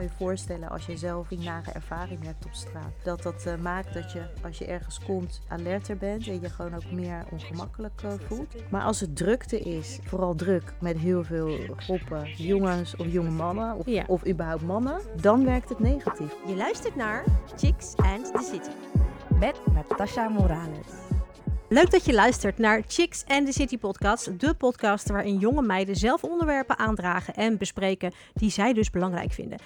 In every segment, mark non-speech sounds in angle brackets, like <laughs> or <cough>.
Kan je voorstellen als je zelf een nare ervaring hebt op straat. Dat dat eh, maakt dat je als je ergens komt alerter bent en je gewoon ook meer ongemakkelijk uh, voelt. Maar als het drukte is, vooral druk met heel veel groepen jongens of jonge mannen of, Ja. of überhaupt mannen, dan werkt het negatief. Je luistert naar Chicks and the City. Met Natasha Morales. Leuk dat je luistert naar Chicks and the City podcast. De podcast waarin jonge meiden zelf onderwerpen aandragen en bespreken die zij dus belangrijk vinden.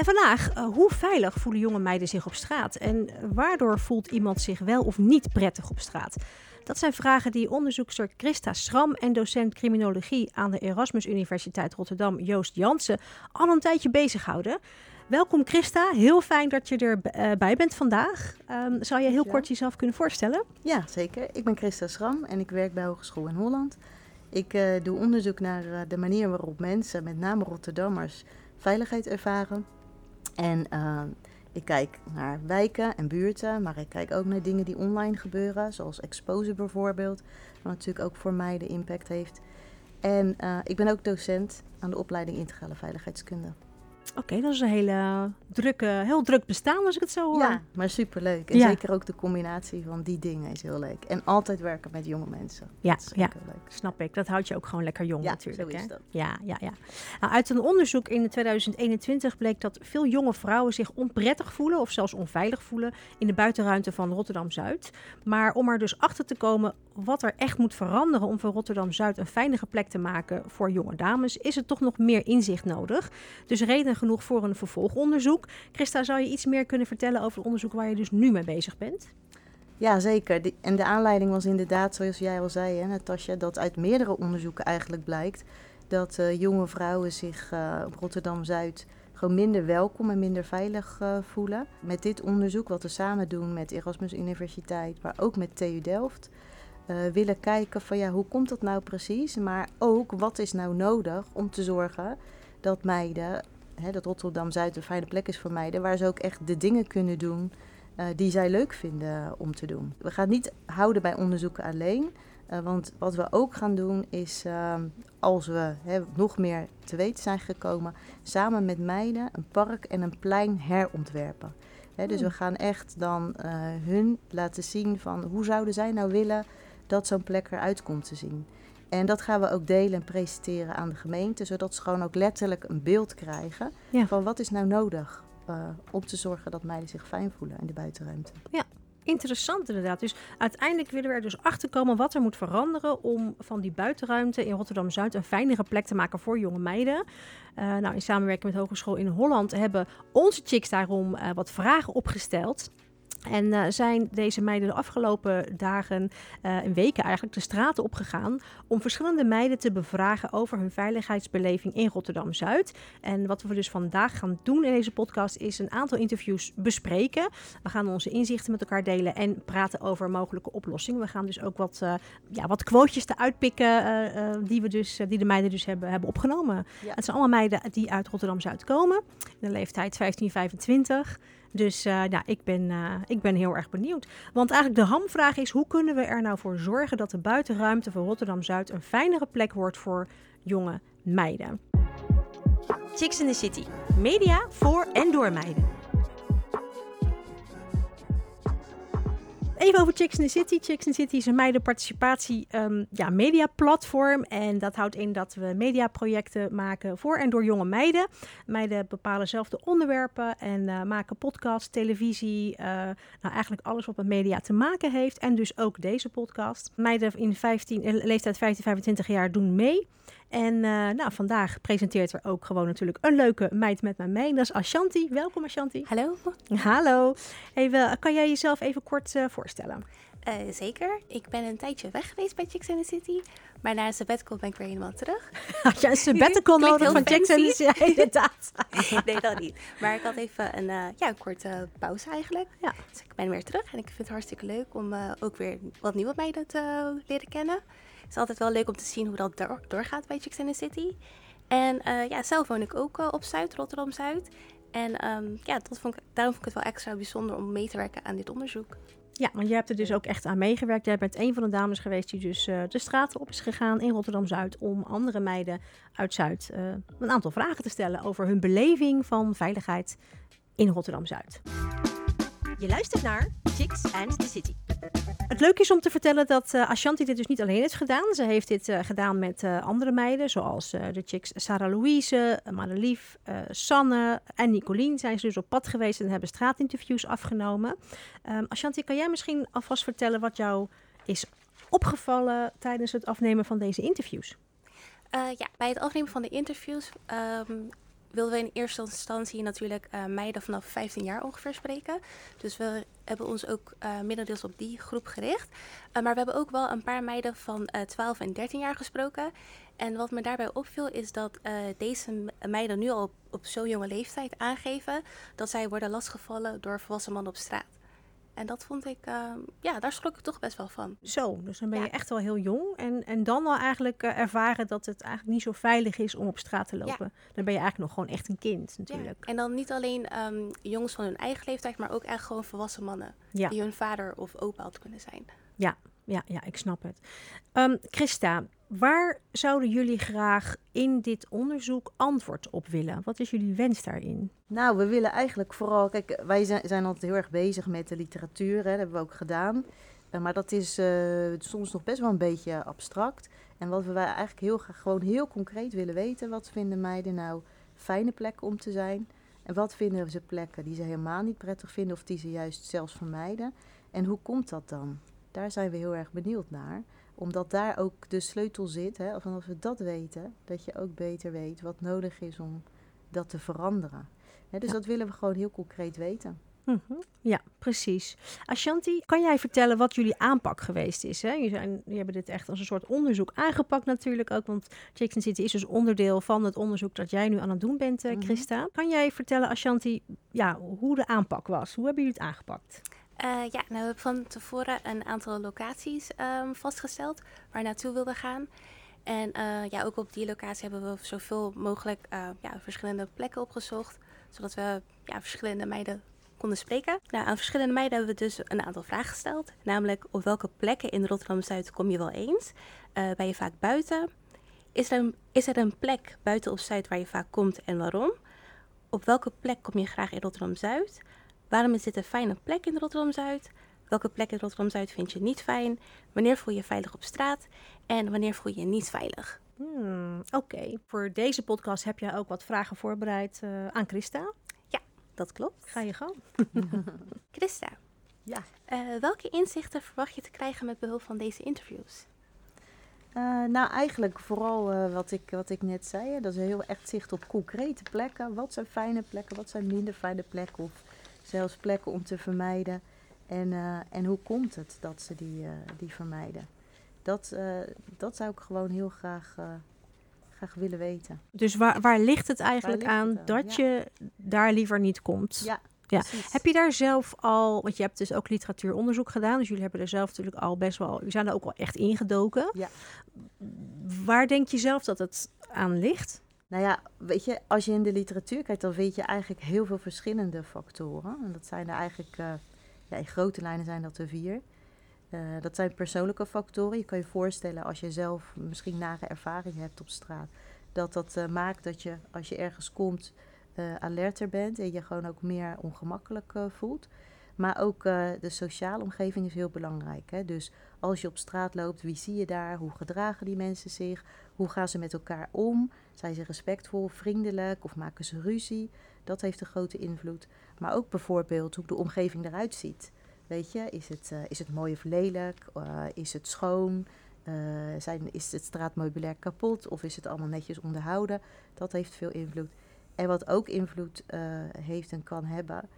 En vandaag, eh, hoe veilig voelen jonge meiden zich op straat? En waardoor voelt iemand zich wel of niet prettig op straat? Dat zijn vragen die onderzoekster Christa Schram en docent criminologie aan de Erasmus Universiteit Rotterdam, Joost Jansen, al een tijdje bezighouden. Welkom Christa, heel fijn dat je erbij bent vandaag. Ehm, zou je heel kort jezelf kunnen voorstellen? Ja, zeker. Ik ben Christa Schram en ik werk bij Hogeschool in Holland. Ik eh, doe onderzoek naar eh, de manier waarop mensen, met name Rotterdammers, veiligheid ervaren. En eh, ik kijk naar wijken en buurten, maar ik kijk ook naar dingen die online gebeuren, zoals exposure bijvoorbeeld, wat natuurlijk ook voor mij de impact heeft. En eh, ik ben ook docent aan de opleiding Integrale Veiligheidskunde. Oké, dat is een hele drukke, heel druk bestaan als ik het zo hoor. Ja, maar superleuk. En Ja. zeker ook de combinatie van die dingen is heel leuk. En altijd werken met jonge mensen. Ja, Dat is ook ja. heel leuk. Snap ik. Dat houdt je ook gewoon lekker jong Ja, natuurlijk. zo is hè? dat. Ja, ja, ja. Nou, uit een onderzoek in 2021 bleek dat veel jonge vrouwen zich onprettig voelen of zelfs onveilig voelen in de buitenruimte van Rotterdam-Zuid. Maar om er dus achter te komen wat er echt moet veranderen om van Rotterdam-Zuid een veilige plek te maken voor jonge dames, is er toch nog meer inzicht nodig. Dus reden genoeg voor een vervolgonderzoek. Christa, zou je iets meer kunnen vertellen over het onderzoek waar je dus nu mee bezig bent? Ja, zeker. En de aanleiding was inderdaad, zoals jij al zei, hè, Natasja, dat uit meerdere onderzoeken eigenlijk blijkt dat eh, jonge vrouwen zich eh, op Rotterdam-Zuid gewoon minder welkom en minder veilig eh, voelen. Met dit onderzoek, wat we samen doen met Erasmus Universiteit, maar ook met TU Delft, willen kijken van ja, hoe komt dat nou precies? Maar ook, wat is nou nodig om te zorgen dat meiden, hè, dat Rotterdam-Zuid een fijne plek is voor meiden, waar ze ook echt de dingen kunnen doen eh, die zij leuk vinden om te doen. We gaan niet houden bij onderzoeken alleen. eh, want wat we ook gaan doen is, ehm, als we hè, nog meer te weten zijn gekomen, samen met meiden een park en een plein herontwerpen. Hè, dus Hmm. we gaan echt dan eh, hun laten zien van hoe zouden zij nou willen dat zo'n plek eruit komt te zien. En dat gaan we ook delen en presenteren aan de gemeente, zodat ze gewoon ook letterlijk een beeld krijgen Ja. van wat is nou nodig eh, om te zorgen dat meiden zich fijn voelen in de buitenruimte. Interessant inderdaad. Dus uiteindelijk willen we er dus achter komen wat er moet veranderen om van die buitenruimte in Rotterdam-Zuid een fijnere plek te maken voor jonge meiden. Eh, nou, in samenwerking met Hogeschool in Holland hebben onze chicks daarom eh, wat vragen opgesteld. En eh, zijn deze meiden de afgelopen dagen eh, en weken eigenlijk de straten opgegaan om verschillende meiden te bevragen over hun veiligheidsbeleving in Rotterdam-Zuid. En wat we dus vandaag gaan doen in deze podcast is een aantal interviews bespreken. We gaan onze inzichten met elkaar delen en praten over mogelijke oplossingen. We gaan dus ook wat, eh ja, wat quotejes eruit pikken die, we dus, die de meiden dus hebben, hebben opgenomen. Ja. Het zijn allemaal meiden die uit Rotterdam-Zuid komen, in de leeftijd 15-25. Dus ja, ik ben, eh, ik ben heel erg benieuwd. Want eigenlijk de hamvraag is, hoe kunnen we er nou voor zorgen dat de buitenruimte van Rotterdam-Zuid een fijnere plek wordt voor jonge meiden? Chicks in the City. Media voor en door meiden. Even over Chicks in the City. Chicks in the City is een meidenparticipatie ehm ja, mediaplatform. En dat houdt in dat we mediaprojecten maken voor en door jonge meiden. Meiden bepalen zelf de onderwerpen en eh, maken podcast, televisie. eh, nou, eigenlijk alles wat met media te maken heeft. En dus ook deze podcast. Meiden in 15, eh, leeftijd 15, 25 jaar doen mee. En eh, nou, vandaag presenteert er ook gewoon natuurlijk een leuke meid met mij mee. Dat is Ashanti. Welkom Ashanti. Hallo, Hallo. Hey, wel, kan jij jezelf even kort eh, voorstellen? Eh, zeker. Ik ben een tijdje weg geweest bij Chicks in the City. Maar na een sabbatical ben ik weer helemaal terug. <laughs> Had jij een sabbatical <laughs> nodig van Jackson? fancy. Ja, inderdaad. <laughs> nee, dat niet. Maar ik had even een, eh, ja, een korte pauze eigenlijk. Ja. Dus ik ben weer terug. En ik vind het hartstikke leuk om eh, ook weer wat nieuwe meiden te leren kennen. Het is altijd wel leuk om te zien hoe dat door- doorgaat bij Chicks in the City. En eh, ja, zelf woon ik ook eh, op Zuid, Rotterdam-Zuid. En ehm, ja, dat vond ik, daarom vond ik het wel extra bijzonder om mee te werken aan dit onderzoek. Ja, want jij hebt er dus ook echt aan meegewerkt. Jij bent een van de dames geweest die dus uh, de straten op is gegaan in Rotterdam-Zuid... om andere meiden uit Zuid een aantal vragen te stellen... over hun beleving van veiligheid in Rotterdam-Zuid. Je luistert naar Chicks and the City. Het leuke is om te vertellen dat uh, Ashanti dit dus niet alleen heeft gedaan. Ze heeft dit uh, gedaan met uh, andere meiden, zoals de chicks Sarah Louise, Madelief, Sanne en Nicolien. Zijn ze dus op pad geweest en hebben straatinterviews afgenomen. Um, Ashanti, kan jij misschien alvast vertellen wat jou is opgevallen tijdens het afnemen van deze interviews? ja, bij het afnemen van de interviews um, wilden we in eerste instantie natuurlijk uh, meiden vanaf 15 jaar ongeveer spreken. Dus we hebben ons ook uh, middendeels op die groep gericht. Uh, maar we hebben ook wel een paar meiden van 12 en 13 jaar gesproken. En wat me daarbij opviel is dat deze meiden nu al op, op zo'n jonge leeftijd aangeven dat zij worden lastgevallen door volwassen mannen op straat. En dat vond ik, uh, ja, daar schrok ik toch best wel van. Zo, dus dan ben je ja. echt wel heel jong. En, en dan al eigenlijk uh, ervaren dat het eigenlijk niet zo veilig is om op straat te lopen. Ja. Dan ben je eigenlijk nog gewoon echt een kind natuurlijk. Ja. En dan niet alleen um, jongens van hun eigen leeftijd, maar ook echt gewoon volwassen mannen. Die hun vader of opa had kunnen zijn. Ja, ja, ja ik snap het. Um, Christa, waar zouden jullie graag in dit onderzoek antwoord op willen? Wat is jullie wens daarin? Nou, we willen eigenlijk vooral, kijk, wij zijn, altijd heel erg bezig met de literatuur, hè, dat hebben we ook gedaan. Uh, maar dat is uh, soms nog best wel een beetje abstract. En wat we eigenlijk heel graag gewoon heel concreet willen weten, wat vinden meiden nou fijne plekken om te zijn? En wat vinden ze plekken die ze helemaal niet prettig vinden of die ze juist zelfs vermijden? En hoe komt dat dan? Daar zijn we heel erg benieuwd naar omdat daar ook de sleutel zit, hè, als we dat weten, dat je ook beter weet wat nodig is om dat te veranderen. Hè, dus ja. dat willen we gewoon heel concreet weten. Mm -hmm. Ja, precies. Ashanti, kan jij vertellen wat jullie aanpak geweest is? Hè? Jullie, zijn, jullie hebben dit echt als een soort onderzoek aangepakt natuurlijk ook, want Jackson City is dus onderdeel van het onderzoek dat jij nu aan het doen bent, uh, Christa. Mm -hmm. Kan jij vertellen, Ashanti, ja, hoe de aanpak was? Hoe hebben jullie het aangepakt? Uh, ja, nou, we hebben van tevoren een aantal locaties um, vastgesteld waar naartoe wilden gaan. En uh, ja, ook op die locatie hebben we zoveel mogelijk uh, ja, verschillende plekken opgezocht, zodat we ja, verschillende meiden konden spreken. Nou, aan verschillende meiden hebben we dus een aantal vragen gesteld. Namelijk, op welke plekken in Rotterdam-Zuid kom je wel eens? ben je vaak buiten? Is er, een, is er een plek buiten of Zuid waar je vaak komt en waarom? Op welke plek kom je graag in Rotterdam-Zuid? Waarom is dit een fijne plek in Rotterdam-Zuid? Welke plek in Rotterdam-Zuid vind je niet fijn? Wanneer voel je je veilig op straat? En wanneer voel je je niet veilig? Hmm, Oké, okay. voor deze podcast heb jij ook wat vragen voorbereid uh, aan Christa. Ja, dat klopt. Ga je gang. <laughs> Christa, ja. Uh, welke inzichten verwacht je te krijgen met behulp van deze interviews? Uh, nou, eigenlijk vooral uh, wat, ik, wat ik net zei. Dat is heel echt zicht op concrete plekken. Wat zijn fijne plekken, wat zijn minder fijne plekken? Of zelfs plekken om te vermijden. En, uh, en hoe komt het dat ze die, uh, die vermijden? Dat, uh, dat zou ik gewoon heel graag, graag willen weten. Dus waar, waar ligt het eigenlijk ligt aan het dat ja. je daar liever niet komt? Ja. Ja. Heb je daar zelf al, want je hebt dus ook literatuuronderzoek gedaan, dus jullie hebben er zelf natuurlijk al best wel, jullie zijn er ook al echt ingedoken. Ja. Waar denk je zelf dat het aan ligt? Nou ja, weet je, als je in de literatuur kijkt, dan weet je eigenlijk heel veel verschillende factoren. En dat zijn er eigenlijk, uh, ja, in grote lijnen zijn dat er vier. Uh, dat zijn persoonlijke factoren. Je kan je voorstellen als je zelf misschien nare ervaring hebt op straat, dat dat uh, maakt dat je als je ergens komt alerter bent en je gewoon ook meer ongemakkelijk voelt. Maar ook uh, de sociale omgeving is heel belangrijk. Hè? Dus als je op straat loopt, wie zie je daar? Hoe gedragen die mensen zich? Hoe gaan ze met elkaar om? Zijn ze respectvol, vriendelijk of maken ze ruzie? Dat heeft een grote invloed. Maar ook bijvoorbeeld hoe de omgeving eruit ziet. Weet je, is het, uh, is het mooi of lelijk? Uh, is het schoon? zijn, is het straatmeubilair kapot? Of is het allemaal netjes onderhouden? Dat heeft veel invloed. En wat ook invloed heeft en kan hebben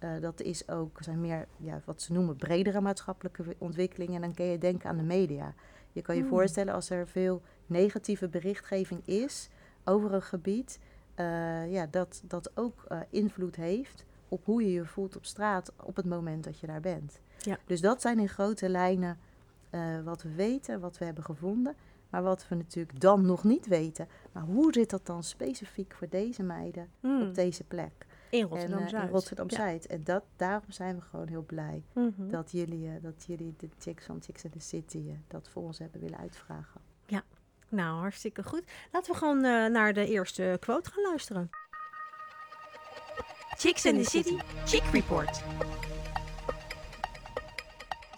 uh, dat is ook, zijn meer ja, wat ze noemen bredere maatschappelijke ontwikkelingen. En dan kun je denken aan de media. Je kan je mm. voorstellen als er veel negatieve berichtgeving is over een gebied, uh, ja, dat dat ook uh, invloed heeft op hoe je je voelt op straat op het moment dat je daar bent. Ja. Dus dat zijn in grote lijnen wat we weten, wat we hebben gevonden. Maar wat we natuurlijk dan nog niet weten, maar hoe zit dat dan specifiek voor deze meiden mm. op deze plek? In En, Rotterdam-Zuid. En dat, daarom zijn we gewoon heel blij Ja. Mhm. dat, jullie, eh, dat jullie de chicks van Chicks in the City eh, dat voor ons hebben willen uitvragen. Nou, hartstikke goed. Laten we gewoon eh, naar de eerste quote gaan luisteren. Chicks in the City Chick Report.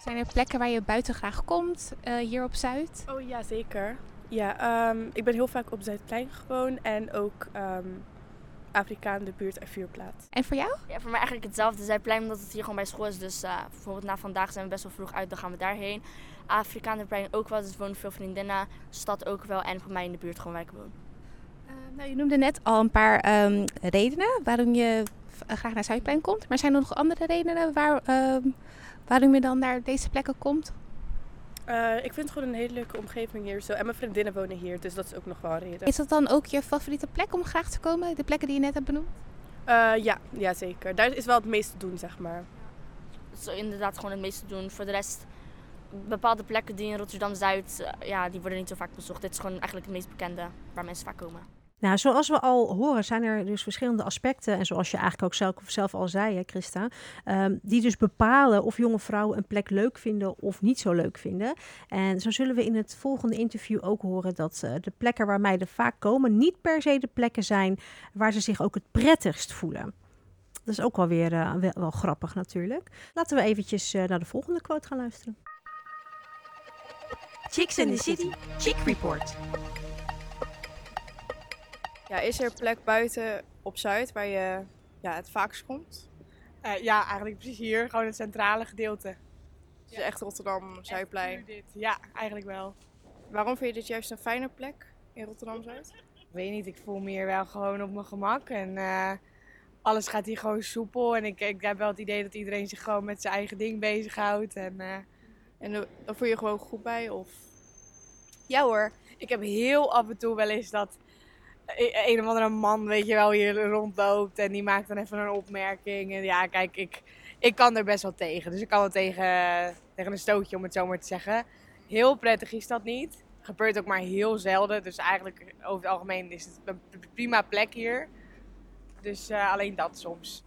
Zijn er plekken waar je buiten graag komt, eh, hier op Zuid? Oh ja, zeker. Ja, ehm, ik ben heel vaak op Zuidplein gewoon en ook ehm Afrikaan, de buurt en Vuurplaat. En voor jou? Ja, voor mij eigenlijk hetzelfde. Zuidplein omdat het hier gewoon bij school is. Dus eh, bijvoorbeeld na vandaag zijn we best wel vroeg uit, dan gaan we daarheen. Afrikaanderplein ook wel, dus wonen veel vriendinnen. Stad ook wel en voor mij in de buurt gewoon waar ik woon. Eh, nou, je noemde net al een paar ehm, redenen waarom je v- graag naar Zuidplein komt. Maar zijn er nog andere redenen waar, ehm, waarom je dan naar deze plekken komt? Eh, ik vind het gewoon een hele leuke omgeving hier zo. En mijn vriendinnen wonen hier, dus dat is ook nog wel een reden. Is dat dan ook je favoriete plek om graag te komen? De plekken die je net hebt benoemd? Eh, ja, ja, zeker. Daar is wel het meeste te doen, zeg maar. Dat is inderdaad gewoon het meeste doen. Voor de rest, bepaalde plekken die in Rotterdam-Zuid, eh, ja, die worden niet zo vaak bezocht. Dit is gewoon eigenlijk het meest bekende waar mensen vaak komen. Nou, zoals we al horen, zijn er dus verschillende aspecten. En zoals je eigenlijk ook zelf, al zei, hè, Christa. ehm, die dus bepalen of jonge vrouwen een plek leuk vinden of niet zo leuk vinden. En zo zullen we in het volgende interview ook horen dat eh, de plekken waar meiden vaak komen. niet per se de plekken zijn waar ze zich ook het prettigst voelen. Dat is ook wel weer eh, wel, wel grappig natuurlijk. Laten we eventjes eh, naar de volgende quote gaan luisteren. Chicks in the City Chick Report. Ja, is er plek buiten op Zuid waar je ja, het vaakst komt? Eh, ja, eigenlijk precies hier. Gewoon het centrale gedeelte. Dus echt Rotterdam, Zuidplein. Dit. Ja, eigenlijk wel. Waarom vind je dit juist een fijne plek in Rotterdam-Zuid? Ik weet niet, ik voel me hier wel gewoon op mijn gemak. En eh, alles gaat hier gewoon soepel. En ik, ik heb wel het idee dat iedereen zich gewoon met zijn eigen ding bezighoudt. En eh, En dan dan voel je je gewoon goed bij? Of... ja hoor, ik heb heel af en toe wel eens dat een of andere man, weet je wel, hier rondloopt. En die maakt dan even een opmerking. En ja, kijk, ik, ik kan er best wel tegen. Dus ik kan wel tegen, tegen een stootje, om het zo maar te zeggen. Heel prettig is dat niet. Gebeurt ook maar heel zelden. Dus eigenlijk over het algemeen is het een prima plek hier. Dus eh, alleen dat soms.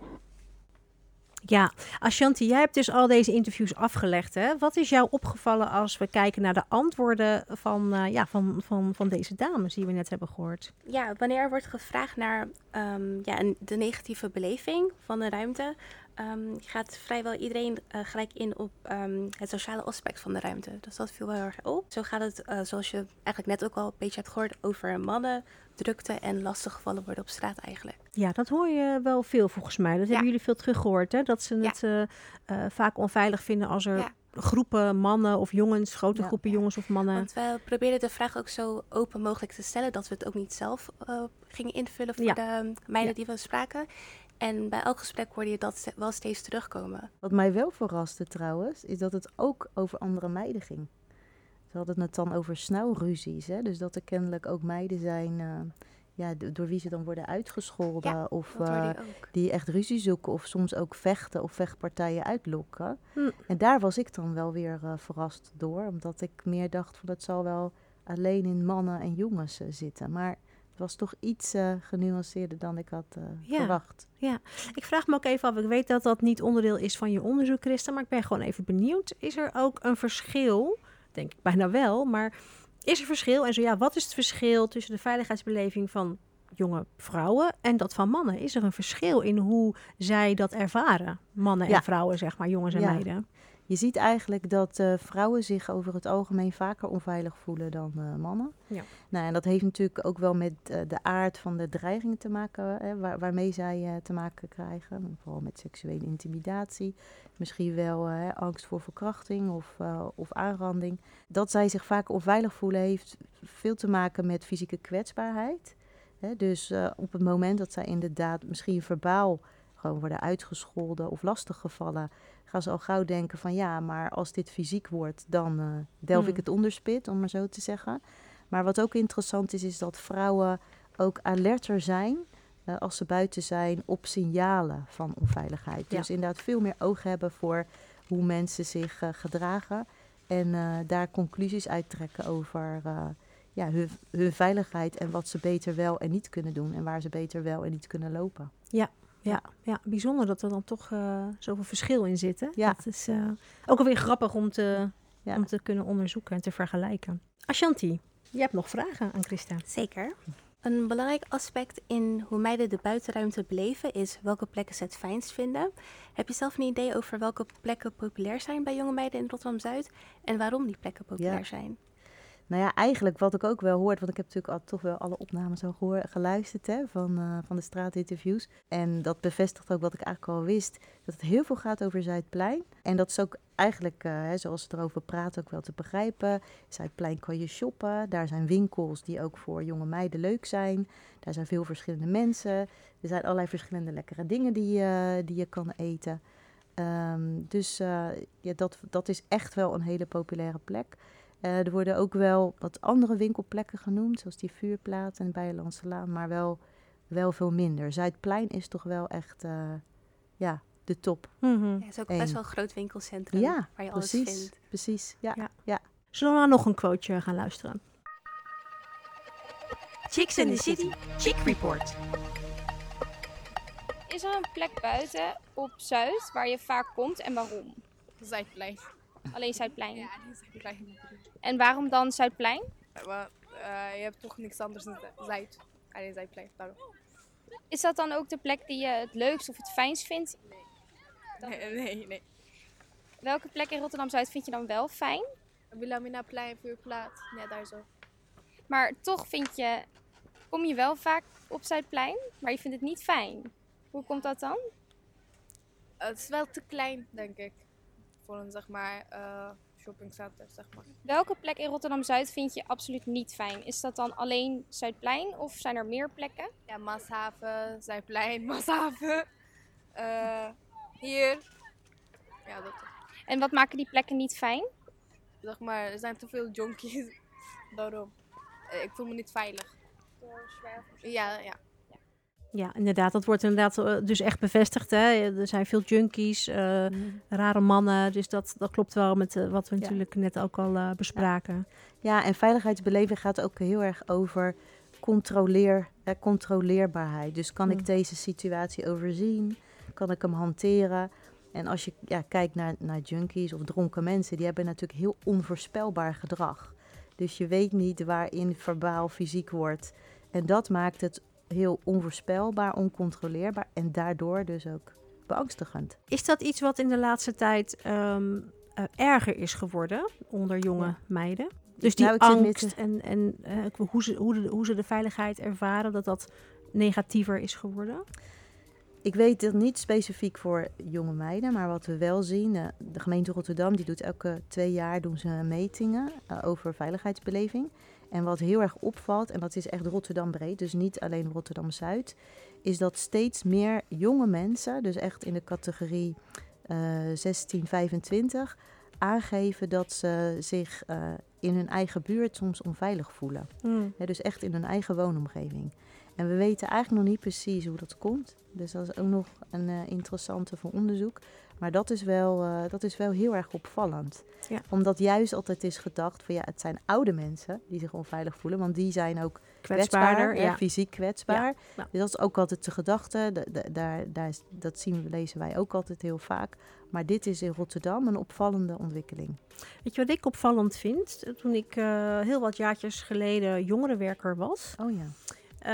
Ja, Ashanti, jij hebt dus al deze interviews afgelegd. Hè? Wat is jou opgevallen als we kijken naar de antwoorden van, eh, ja, van, van, van deze dames die we net hebben gehoord? Ja, wanneer er wordt gevraagd naar ehm, ja, de negatieve beleving van de ruimte, ehm, gaat vrijwel iedereen eh, gelijk in op ehm, het sociale aspect van de ruimte. Dus dat viel wel heel erg op. Zo gaat het, eh, zoals je eigenlijk net ook al een beetje hebt gehoord, over mannen, drukte en lastige gevallen worden op straat eigenlijk. Ja, dat hoor je wel veel volgens mij. Dat hebben jullie veel teruggehoord, hè? Dat ze het eh, vaak onveilig vinden als er Ja. groepen mannen of jongens, grote Ja. groepen jongens of mannen. Want we probeerden de vraag ook zo open mogelijk te stellen dat we het ook niet zelf gingen invullen voor Ja. de meiden die we spraken. En bij elk gesprek hoorde je dat wel steeds terugkomen. Wat mij wel verraste trouwens, is dat het ook over andere meiden ging. Ze hadden het dan over snauwruzies. Hè? Dus dat er kennelijk ook meiden zijn eh, ja, do- door wie ze dan worden uitgescholden. Ja, of eh, die echt ruzie zoeken of soms ook vechten of vechtpartijen uitlokken. Hm. En daar was ik dan wel weer eh, verrast door. Omdat ik meer dacht van het zal wel alleen in mannen en jongens zitten. Maar het was toch iets eh, genuanceerder dan ik had eh, Ja. verwacht. Ik vraag me ook even af, ik weet dat dat niet onderdeel is van je onderzoek, Christa, maar ik ben gewoon even benieuwd. Is er ook een verschil, denk ik bijna wel, maar is er verschil? En zo ja, wat is het verschil tussen de veiligheidsbeleving van jonge vrouwen en dat van mannen? Is er een verschil in hoe zij dat ervaren? Mannen en Ja. vrouwen, zeg maar, jongens en Ja. meiden. Je ziet eigenlijk dat eh, vrouwen zich over het algemeen vaker onveilig voelen dan eh, mannen. Ja. Nou, en dat heeft natuurlijk ook wel met eh, de aard van de dreigingen te maken, hè, waar, waarmee zij te maken krijgen. Vooral met seksuele intimidatie, misschien wel hè, angst voor verkrachting of, of aanranding. Dat zij zich vaak onveilig voelen heeft veel te maken met fysieke kwetsbaarheid. Hè, dus op het moment dat zij inderdaad misschien verbaal gewoon worden uitgescholden of lastiggevallen, gaan ze al gauw denken van ja, maar als dit fysiek wordt, dan eh delf ik Hmm. het onderspit, om maar zo te zeggen. Maar wat ook interessant is, is dat vrouwen ook alerter zijn eh, als ze buiten zijn op signalen van onveiligheid. Ja. Dus inderdaad veel meer oog hebben voor hoe mensen zich eh, gedragen en daar conclusies uittrekken over ja, hun, hun veiligheid en wat ze beter wel en niet kunnen doen en waar ze beter wel en niet kunnen lopen. Ja, Ja, ja, bijzonder dat er dan toch eh, zoveel verschil in zit. Hè? Ja. Dat is eh, ook alweer grappig om te, Ja. om te kunnen onderzoeken en te vergelijken. Ashanti, je hebt nog vragen aan Christa. Zeker. Een belangrijk aspect in hoe meiden de buitenruimte beleven is welke plekken ze het fijnst vinden. Heb je zelf een idee over welke plekken populair zijn bij jonge meiden in Rotterdam-Zuid en waarom die plekken populair Ja. zijn? Nou ja, eigenlijk wat ik ook wel hoorde, want ik heb natuurlijk al toch wel alle opnames al gehoor, geluisterd hè, van, eh, van de straatinterviews. En dat bevestigt ook wat ik eigenlijk al wist, dat het heel veel gaat over Zuidplein. En dat is ook eigenlijk, eh, hè, zoals ze erover praten, ook wel te begrijpen. Zuidplein kan je shoppen, daar zijn winkels die ook voor jonge meiden leuk zijn. Daar zijn veel verschillende mensen. Er zijn allerlei verschillende lekkere dingen die, die je kan eten. Ehm, dus eh, ja, dat, dat is echt wel een hele populaire plek. Eh, er worden ook wel wat andere winkelplekken genoemd, zoals die Vuurplaat en Bijenlandse Laan, maar wel, wel veel minder. Zuidplein is toch wel echt eh, ja, de top. Mhm. Ja, het is ook Eén. best wel een groot winkelcentrum Ja, waar je alles precies. vindt. Precies, ja. Ja. ja. Zullen we nou nog een quoteje gaan luisteren? Chicks in the City, Chick Report. Is er een plek buiten op Zuid waar je vaak komt en waarom? Zuidplein. Alleen Zuidplein. Ja, Zuidplein. En waarom dan Zuidplein? Maar eh, je hebt toch niks anders dan Zuid. Alleen Zuidplein, daarom. Is dat dan ook de plek die je het leukst of het fijnst vindt? Nee, <laughs> nee, nee. Welke plek in Rotterdam-Zuid vind je dan wel fijn? Wilhelminaplein, Vuurplaat, ja, daar zo. Maar toch vind je, kom je wel vaak op Zuidplein, maar je vindt het niet fijn. Hoe komt dat dan? het is wel te klein, denk ik. Voor een, zeg maar, eh shoppingcenter, zeg maar. Welke plek in Rotterdam-Zuid vind je absoluut niet fijn? Is dat dan alleen Zuidplein of zijn er meer plekken? Ja, Maashaven, Zuidplein, <laughs> Maashaven. Eh, hier. Ja, dat. En wat maken die plekken niet fijn? Zeg maar, er zijn te veel junkies. <laughs> Daarom. Eh, ik voel me niet veilig. Ja, ja. Ja, inderdaad. Dat wordt inderdaad eh, dus echt bevestigd. Hè? Er zijn veel junkies, eh, rare mannen. Dus dat, dat klopt wel met eh, wat we Ja. natuurlijk net ook al bespraken. Ja, en veiligheidsbeleving gaat ook heel erg over controleer, eh, controleerbaarheid. Dus kan ik Mm. deze situatie overzien? Kan ik hem hanteren? En als je ja, kijkt naar, naar junkies of dronken mensen, die hebben natuurlijk heel onvoorspelbaar gedrag. Dus je weet niet waarin verbaal fysiek wordt. En dat maakt het heel onvoorspelbaar, oncontroleerbaar en daardoor dus ook beangstigend. Is dat iets wat in de laatste tijd ehm, eh, erger is geworden onder jonge Ja. meiden? Dus die Nou, angst en, en eh, hoe, ze, hoe, de, hoe ze de veiligheid ervaren, dat dat negatiever is geworden? Ik weet het niet specifiek voor jonge meiden, maar wat we wel zien, eh, de gemeente Rotterdam die doet elke twee jaar doen ze metingen over veiligheidsbeleving. En wat heel erg opvalt, en dat is echt Rotterdam breed, dus niet alleen Rotterdam Zuid, is dat steeds meer jonge mensen, dus echt in de categorie eh 16, 25, aangeven dat ze zich eh, in hun eigen buurt soms onveilig voelen. Hmm. Ja, dus echt in hun eigen woonomgeving. En we weten eigenlijk nog niet precies hoe dat komt. Dus dat is ook nog een eh, interessante voor onderzoek. Maar dat is, wel, eh, dat is wel heel erg opvallend. Ja. Omdat juist altijd is gedacht van ja, het zijn oude mensen die zich onveilig voelen. Want die zijn ook Kwetsbaarder, kwetsbaar, ja. fysiek kwetsbaar. Ja. Dus dat is ook altijd de gedachte. Da- da- daar, daar is, dat zien we, lezen wij ook altijd heel vaak. Maar dit is in Rotterdam een opvallende ontwikkeling. Weet je wat ik opvallend vind? Toen ik eh, heel wat jaartjes geleden jongerenwerker was, Oh ja. Eh,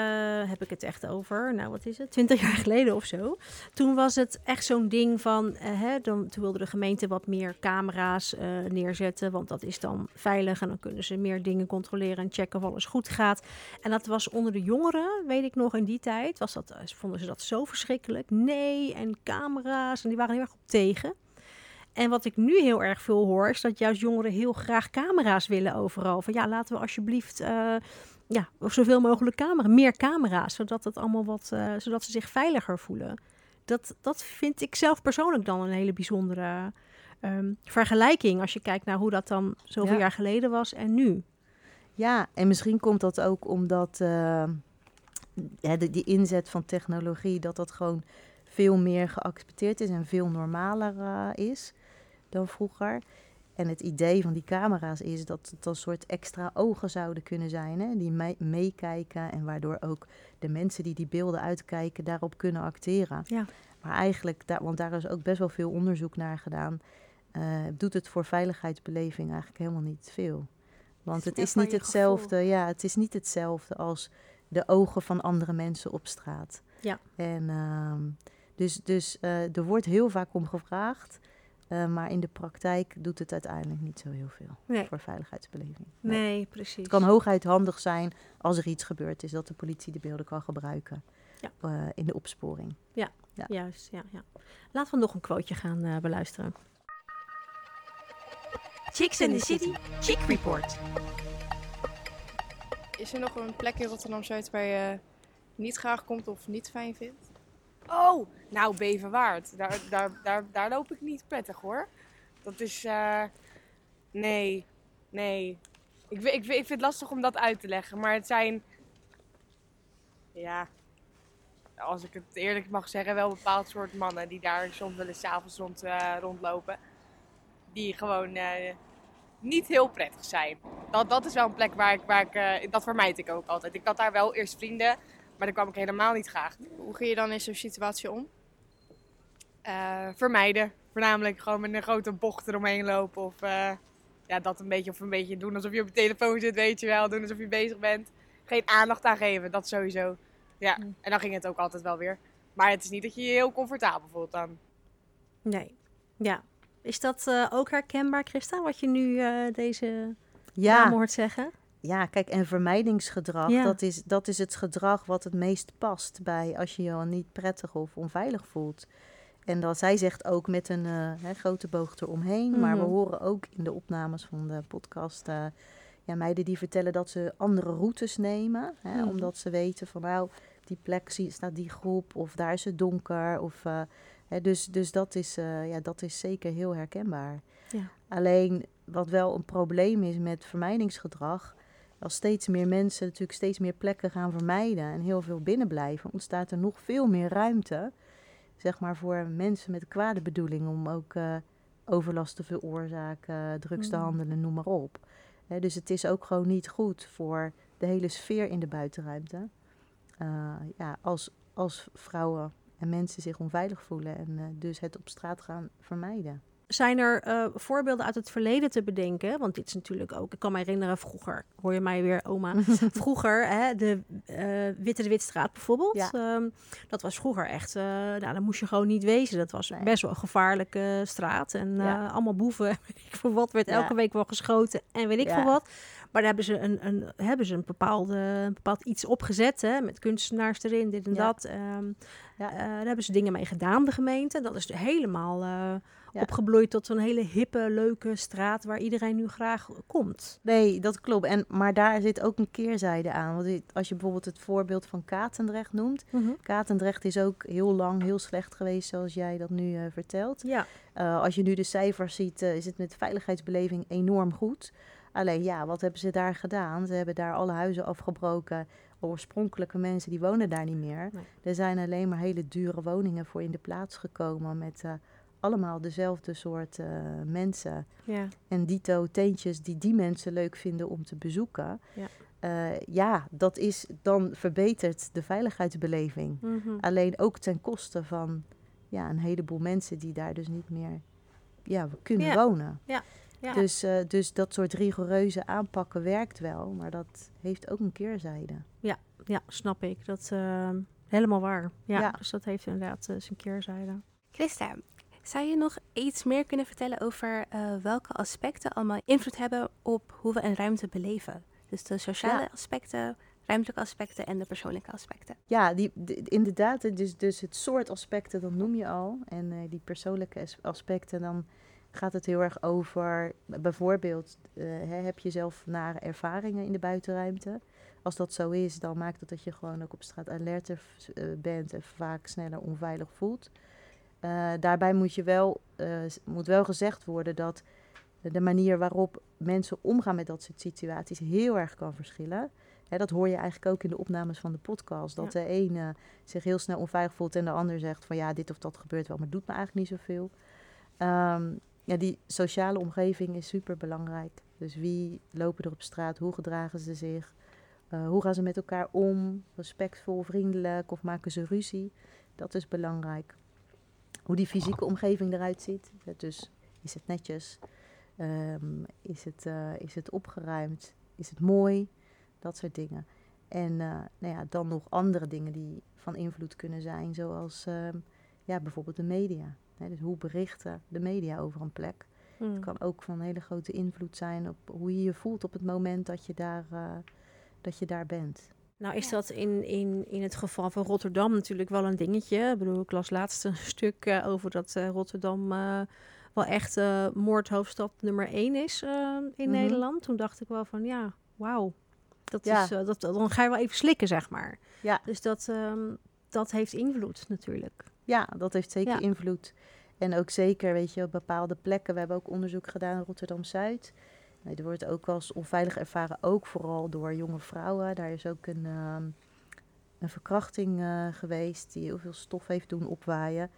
heb ik het echt over, nou wat is het, 20 jaar geleden of zo. Toen was het echt zo'n ding van, eh, hè, dan, toen wilde de gemeente wat meer camera's eh, neerzetten, want dat is dan veilig en dan kunnen ze meer dingen controleren en checken of alles goed gaat. En dat was onder de jongeren, weet ik nog in die tijd, was dat, vonden ze dat zo verschrikkelijk. Nee, en camera's, en die waren heel erg op tegen. En wat ik nu heel erg veel hoor, is dat juist jongeren heel graag camera's willen overal. Van ja, laten we alsjeblieft ja, zoveel mogelijk camera, meer camera's, zodat het allemaal wat, eh, zodat ze zich veiliger voelen. Dat, dat vind ik zelf persoonlijk dan een hele bijzondere ehm, vergelijking als je kijkt naar hoe dat dan zoveel Ja. jaar geleden was en nu. Ja, en misschien komt dat ook omdat eh, de, die inzet van technologie, dat dat gewoon veel meer geaccepteerd is en veel normaler eh, is dan vroeger. En het idee van die camera's is dat het een soort extra ogen zouden kunnen zijn, hè, die mee- meekijken en waardoor ook de mensen die die beelden uitkijken daarop kunnen acteren. Ja. Maar eigenlijk, daar, want daar is ook best wel veel onderzoek naar gedaan, eh, doet het voor veiligheidsbeleving eigenlijk helemaal niet veel. Want het is niet hetzelfde, ja, het is niet hetzelfde als de ogen van andere mensen op straat. Ja. En ehm, dus, dus eh, er wordt heel vaak om gevraagd. Eh, maar in de praktijk doet het uiteindelijk niet zo heel veel Nee. voor veiligheidsbeleving. Nee, precies. Het kan hooguit handig zijn als er iets gebeurd is, dat de politie de beelden kan gebruiken Ja. eh, in de opsporing. Ja. Juist, ja, ja. Laten we nog een quoteje gaan eh, beluisteren. Chicks in the City, Chick Report. Is er nog een plek in Rotterdam-Zuid waar je niet graag komt of niet fijn vindt? Oh, nou Beverwaard. Daar, daar, daar, daar loop ik niet prettig hoor. Dat is, eh, nee, nee. Ik, ik, ik vind het lastig om dat uit te leggen, maar het zijn, ja, als ik het eerlijk mag zeggen, wel een bepaald soort mannen die daar soms wel eens avonds rond, eh, rondlopen. Die gewoon eh, niet heel prettig zijn. Dat, dat is wel een plek waar ik, waar ik dat vermijd ik ook altijd. Ik had daar wel eerst vrienden, maar daar kwam ik helemaal niet graag. Hoe ga je dan in zo'n situatie om? Eh, vermijden. Voornamelijk gewoon met een grote bocht eromheen lopen. Of eh, ja, dat een beetje, of een beetje doen alsof je op je telefoon zit, weet je wel. Doen alsof je bezig bent. Geen aandacht aan geven, dat sowieso. Ja, en dan ging het ook altijd wel weer. Maar het is niet dat je je heel comfortabel voelt dan. Nee. Ja. Is dat eh, ook herkenbaar, Christa, wat je nu eh, deze Ja. hoort zeggen? Ja, kijk, en vermijdingsgedrag, Ja. dat, is, dat is het gedrag wat het meest past bij als je je al niet prettig of onveilig voelt. En dat zij zegt ook met een eh, hè, grote boog eromheen. Maar we Mhm. horen ook in de opnames van de podcast eh, ja, meiden die vertellen dat ze andere routes nemen. Hè, Mhm. Omdat ze weten van nou, die plek staat die groep of daar is het donker. Of, eh, hè, dus dus dat, is, ja, dat is zeker heel herkenbaar. Ja. Alleen wat wel een probleem is met vermijdingsgedrag, als steeds meer mensen natuurlijk steeds meer plekken gaan vermijden en heel veel binnenblijven, ontstaat er nog veel meer ruimte, zeg maar, voor mensen met kwade bedoeling om ook eh, overlast te veroorzaken, drugs te Mm. handelen, noem maar op. Dus het is ook gewoon niet goed voor de hele sfeer in de buitenruimte. Eh, ja, als, als vrouwen en mensen zich onveilig voelen en eh, dus het op straat gaan vermijden. Zijn er eh, voorbeelden uit het verleden te bedenken? Want dit is natuurlijk ook, ik kan me herinneren vroeger, hoor je mij weer, oma. <laughs> vroeger, hè, de eh, Witte de Witstraat bijvoorbeeld. Ja. ehm, dat was vroeger echt, eh nou, daar moest je gewoon niet wezen. Dat was Nee. best wel een gevaarlijke straat. En Ja. allemaal boeven, <laughs> weet ik veel wat, werd Ja. elke week wel geschoten en weet ik veel wat. Maar daar hebben ze een, een, hebben ze een, bepaalde, een bepaald iets opgezet, hè, met kunstenaars erin, dit en Ja. dat. Ehm, Ja. eh, daar hebben ze dingen mee gedaan, de gemeente. Dat is helemaal Ja. opgebloeid tot een hele hippe, leuke straat waar iedereen nu graag komt. Nee, dat klopt. En, maar daar zit ook een keerzijde aan. Want als je bijvoorbeeld het voorbeeld van Katendrecht noemt. Katendrecht is ook heel lang heel slecht geweest, zoals jij dat nu eh, vertelt. Ja. Als je nu de cijfers ziet, is het met veiligheidsbeleving enorm goed. Alleen ja, wat hebben ze daar gedaan? Ze hebben daar alle huizen afgebroken. Oorspronkelijke mensen die wonen daar niet meer. Nee. Er zijn alleen maar hele dure woningen voor in de plaats gekomen met eh, allemaal dezelfde soort eh, mensen. Ja. En dito teentjes die die mensen leuk vinden om te bezoeken. Ja. Eh, ja, dat is dan verbetert de veiligheidsbeleving. Mhm. Alleen ook ten koste van ja, een heleboel mensen die daar dus niet meer ja, kunnen Ja. wonen. Ja. Ja. Dus, eh, dus dat soort rigoureuze aanpakken werkt wel, maar dat heeft ook een keerzijde. Ja, ja, snap ik. Dat uh, helemaal waar. Ja, Ja. dus dat heeft inderdaad uh, zijn keerzijde. Christa, zou je nog iets meer kunnen vertellen over uh, welke aspecten allemaal invloed hebben op hoe we een ruimte beleven? Dus de sociale Ja. aspecten, ruimtelijke aspecten en de persoonlijke aspecten. Ja, die, de- inderdaad, dus, dus het soort aspecten, dat noem je al. En eh, die persoonlijke as- aspecten, dan gaat het heel erg over, bijvoorbeeld, eh, hè, heb je zelf nare ervaringen in de buitenruimte? Als dat zo is, dan maakt het dat je gewoon ook op straat alerter eh, bent en vaak sneller onveilig voelt. Eh, daarbij moet, je wel, moet wel gezegd worden dat de manier waarop mensen omgaan met dat soort situaties heel erg kan verschillen. Hè, dat hoor je eigenlijk ook in de opnames van de podcast. Dat Ja. de ene zich heel snel onveilig voelt en de ander zegt van ja, dit of dat gebeurt wel, maar doet me eigenlijk niet zoveel. Ehm, ja, die sociale omgeving is super belangrijk. Dus wie lopen er op straat, hoe gedragen ze zich, uh, hoe gaan ze met elkaar om, respectvol, vriendelijk of maken ze ruzie. Dat is belangrijk. Hoe die fysieke omgeving eruit ziet. Dus is het netjes? Um, is, het, uh, is het opgeruimd? Is het mooi? Dat soort dingen. En uh, nou ja, dan nog andere dingen die van invloed kunnen zijn, zoals uh, ja, bijvoorbeeld de media. Hè, dus hoe berichten de media over een plek? Het Hmm. kan ook van hele grote invloed zijn op hoe je je voelt op het moment dat je daar, uh, dat je daar bent. Nou is dat in, in, in het geval van Rotterdam natuurlijk wel een dingetje. Ik bedoel, ik las laatst een <laughs> stuk uh, over dat uh, Rotterdam uh, wel echt moordhoofdstad nummer één is in mm -hmm. Nederland. Toen dacht ik wel van ja, wauw. Dat ja. is, dat, dan ga je wel even slikken, zeg maar. Ja. Dus dat, um, dat heeft invloed natuurlijk. Ja, dat heeft zeker ja. invloed. En ook zeker, weet je, op bepaalde plekken. We hebben ook onderzoek gedaan in Rotterdam-Zuid. Nee, er wordt ook wel eens onveilig ervaren, ook vooral door jonge vrouwen. Daar is ook een, uh, een verkrachting uh, geweest die heel veel stof heeft doen opwaaien.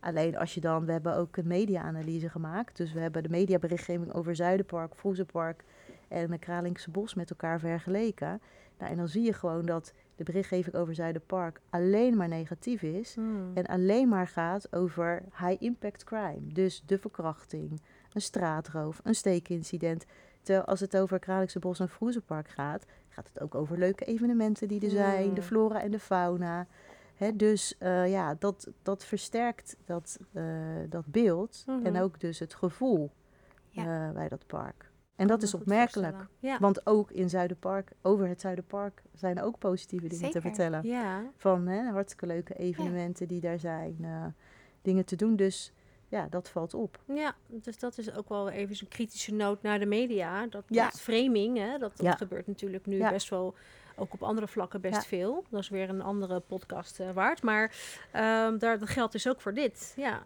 Alleen als je dan, we hebben ook een media-analyse gemaakt. Dus we hebben de mediaberichtgeving over Zuiderpark, Vroezenpark en de Kralingse Bos met elkaar vergeleken. Nou, en dan zie je gewoon dat de berichtgeving over Zuiderpark alleen maar negatief is. Hmm. En alleen maar gaat over high-impact crime. Dus de verkrachting, een straatroof, een steekincident. Terwijl als het over Kralingse Bos en Vroezenpark gaat, gaat het ook over leuke evenementen die er zijn, Hmm. de flora en de fauna. Dus uh, ja, dat, dat versterkt dat, uh, dat beeld Mhm. en ook dus het gevoel Ja. uh, bij dat park. En dat is opmerkelijk. Ja. Want ook in Zuiderpark, over het Zuiderpark, zijn ook positieve dingen te vertellen. Ja, Van hè, hartstikke leuke evenementen die daar zijn, eh, dingen te doen. Dus ja, dat valt op. ja, dus dat is ook wel even zo'n kritische noot naar de media. Dat, framing, hè, dat, gebeurt natuurlijk nu best wel, ook op andere vlakken best Ja. veel. Dat is weer een andere podcast eh, waard. Maar ehm, daar, dat geldt dus ook voor dit. Ja,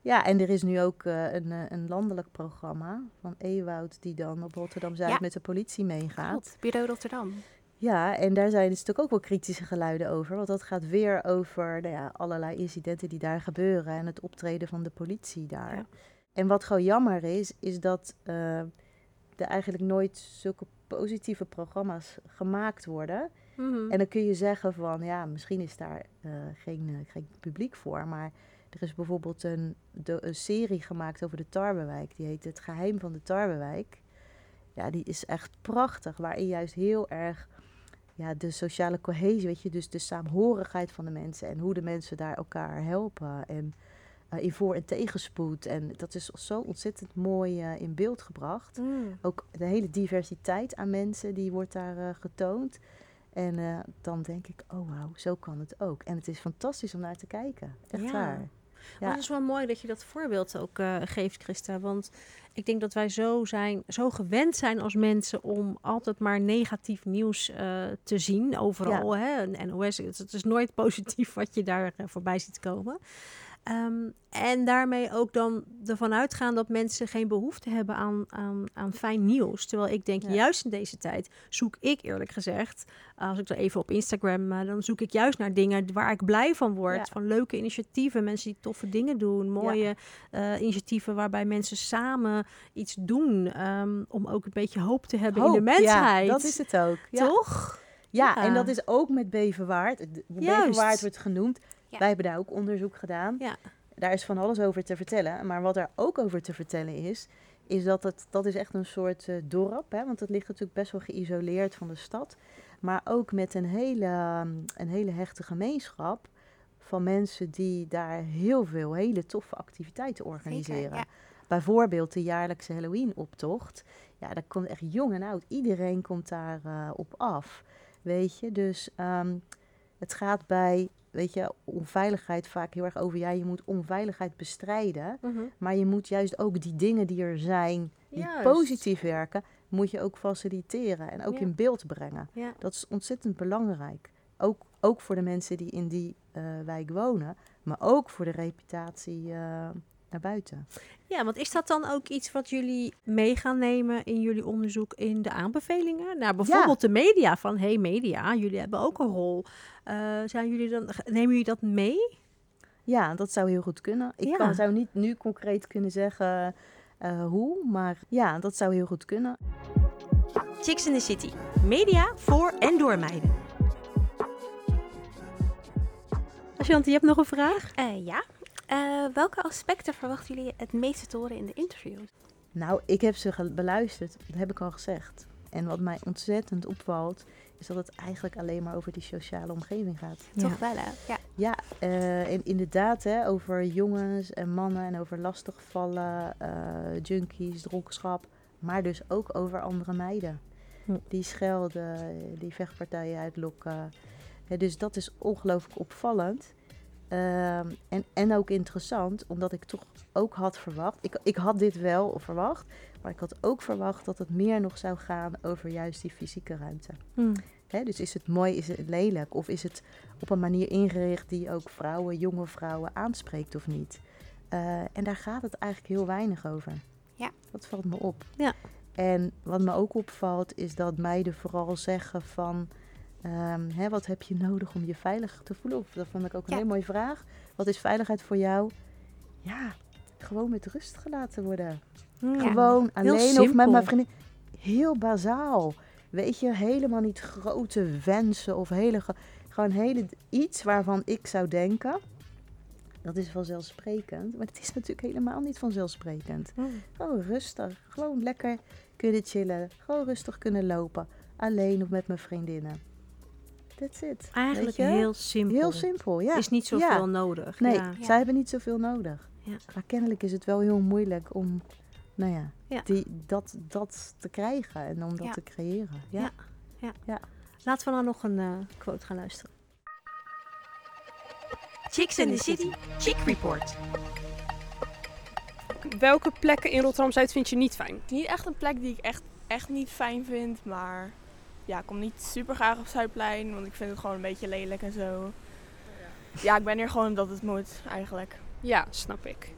Ja, en er is nu ook eh, een, eh, een landelijk programma van Ewoud die dan op Rotterdam-Zuid Ja. met de politie meegaat. Klopt, Bureau Rotterdam. Ja, en daar zijn dus natuurlijk ook wel kritische geluiden over. Want dat gaat weer over nou ja, allerlei incidenten die daar gebeuren en het optreden van de politie daar. Ja. En wat gewoon jammer is, is dat er eigenlijk nooit zulke positieve programma's gemaakt worden. Mhm. En dan kun je zeggen van, ja, misschien is daar eh, geen, eh, geen publiek voor. Maar er is bijvoorbeeld een, de, een serie gemaakt over de Tarwewijk. Die heet Het Geheim van de Tarwewijk. Ja, die is echt prachtig. Waarin juist heel erg ja, de sociale cohesie, weet je, dus de saamhorigheid van de mensen. En hoe de mensen daar elkaar helpen. En eh, in voor- en tegenspoed. En dat is zo ontzettend mooi eh, in beeld gebracht Mm. ook de hele diversiteit aan mensen die wordt daar eh, getoond. En dan denk ik, oh wauw, zo kan het ook. En het is fantastisch om naar te kijken. Echt Ja. waar. Maar het is wel mooi dat je dat voorbeeld ook geeft, Christa. Want ik denk dat wij zo, zijn, zo gewend zijn als mensen om altijd maar negatief nieuws te zien. Overal. Hè? Een NOS, het, is nooit positief wat je daar voorbij ziet komen. Ehm, en daarmee ook dan ervan uitgaan dat mensen geen behoefte hebben aan, aan, aan fijn nieuws. Terwijl ik denk, Ja. juist in deze tijd zoek ik eerlijk gezegd, als ik dan even op Instagram, eh, dan zoek ik juist naar dingen waar ik blij van word. Ja. Van leuke initiatieven, mensen die toffe dingen doen, mooie eh, initiatieven waarbij mensen samen iets doen. ehm, om ook een beetje hoop te hebben in de mensheid. Ja, dat is het ook. Ja. Toch? Ja, en dat is ook met Beverwaard. Juist. Beverwaard wordt genoemd. Ja. Wij hebben daar ook onderzoek gedaan. Ja. Daar is van alles over te vertellen. Maar wat er ook over te vertellen is, is dat het, dat is echt een soort eh, dorp. Hè? Want het ligt natuurlijk best wel geïsoleerd van de stad. Maar ook met een hele, um, een hele hechte gemeenschap van mensen die daar heel veel hele toffe activiteiten organiseren. Zeker, ja. Bijvoorbeeld de jaarlijkse Halloween-optocht. Ja, daar komt echt jong en oud. Iedereen komt daar eh, op af. Weet je, dus ehm, het gaat bij, weet je, onveiligheid vaak heel erg over. Ja, je moet onveiligheid bestrijden. Mhm. Maar je moet juist ook die dingen die er zijn, die Juist. positief werken, moet je ook faciliteren en ook Ja. in beeld brengen. Ja. Dat is ontzettend belangrijk. Ook, ook voor de mensen die in die eh, wijk wonen, maar ook voor de reputatie eh, naar buiten. Ja, want is dat dan ook iets wat jullie mee gaan nemen in jullie onderzoek in de aanbevelingen? Nou, bijvoorbeeld de media. Van, hey media, jullie hebben ook een rol. Eh, zijn jullie dan, nemen jullie dat mee? Ja, dat zou heel goed kunnen. Ik Ja. kan, zou niet nu concreet kunnen zeggen eh, hoe, maar ja, dat zou heel goed kunnen. Chicks in the City. Media voor en door meiden. Ashanti, je hebt nog een vraag? Eh, ja. Eh, welke aspecten verwachten jullie het meeste te horen in de interviews? Nou, ik heb ze beluisterd, dat heb ik al gezegd. En wat mij ontzettend opvalt, is dat het eigenlijk alleen maar over die sociale omgeving gaat. Toch wel, hè? Ja. Ja, eh, en inderdaad, hè, over jongens en mannen en over lastigvallen, eh junkies, dronkenschap. Maar dus ook over andere meiden. Hm. Die schelden, die vechtpartijen uitlokken. Hè, dus dat is ongelooflijk opvallend. Ehm, en, en ook interessant, omdat ik toch ook had verwacht. Ik, ik had dit wel verwacht, maar ik had ook verwacht dat het meer nog zou gaan over juist die fysieke ruimte. Hm. Hè, dus is het mooi, is het lelijk? Of is het op een manier ingericht die ook vrouwen, jonge vrouwen aanspreekt of niet? Eh, en daar gaat het eigenlijk heel weinig over. Ja. Dat valt me op. Ja. En wat me ook opvalt is dat meiden vooral zeggen van... ehm, hè, wat heb je nodig om je veilig te voelen? Of, dat vond ik ook een Ja. hele mooie vraag. Wat is veiligheid voor jou? Ja, gewoon met rust gelaten worden. Gewoon alleen of met mijn vriendin. Heel bazaal. Weet je, helemaal niet grote wensen of hele, ge- gewoon hele, iets waarvan ik zou denken. Dat is vanzelfsprekend. Maar het is natuurlijk helemaal niet vanzelfsprekend. Hm. Gewoon rustig. Gewoon lekker kunnen chillen. Gewoon rustig kunnen lopen. Alleen of met mijn vriendinnen. That's it. Eigenlijk heel simpel. Heel simpel, ja. Is niet zoveel Ja. nodig. Nee, Ja. zij hebben niet zoveel nodig. Ja. Maar kennelijk is het wel heel moeilijk om, nou ja, Ja. Die, dat, dat te krijgen en om dat Ja. te creëren. Ja. Ja. Laten we dan nog een eh, quote gaan luisteren. Chicks in the City. Chick Report. Welke plekken in Rotterdam-Zuid vind je niet fijn? Niet echt een plek die ik echt, echt niet fijn vind, maar ja, ik kom niet super graag op Zuidplein, want ik vind het gewoon een beetje lelijk en zo. Ja, ik ben hier gewoon omdat het moet, eigenlijk. Ja, snap ik.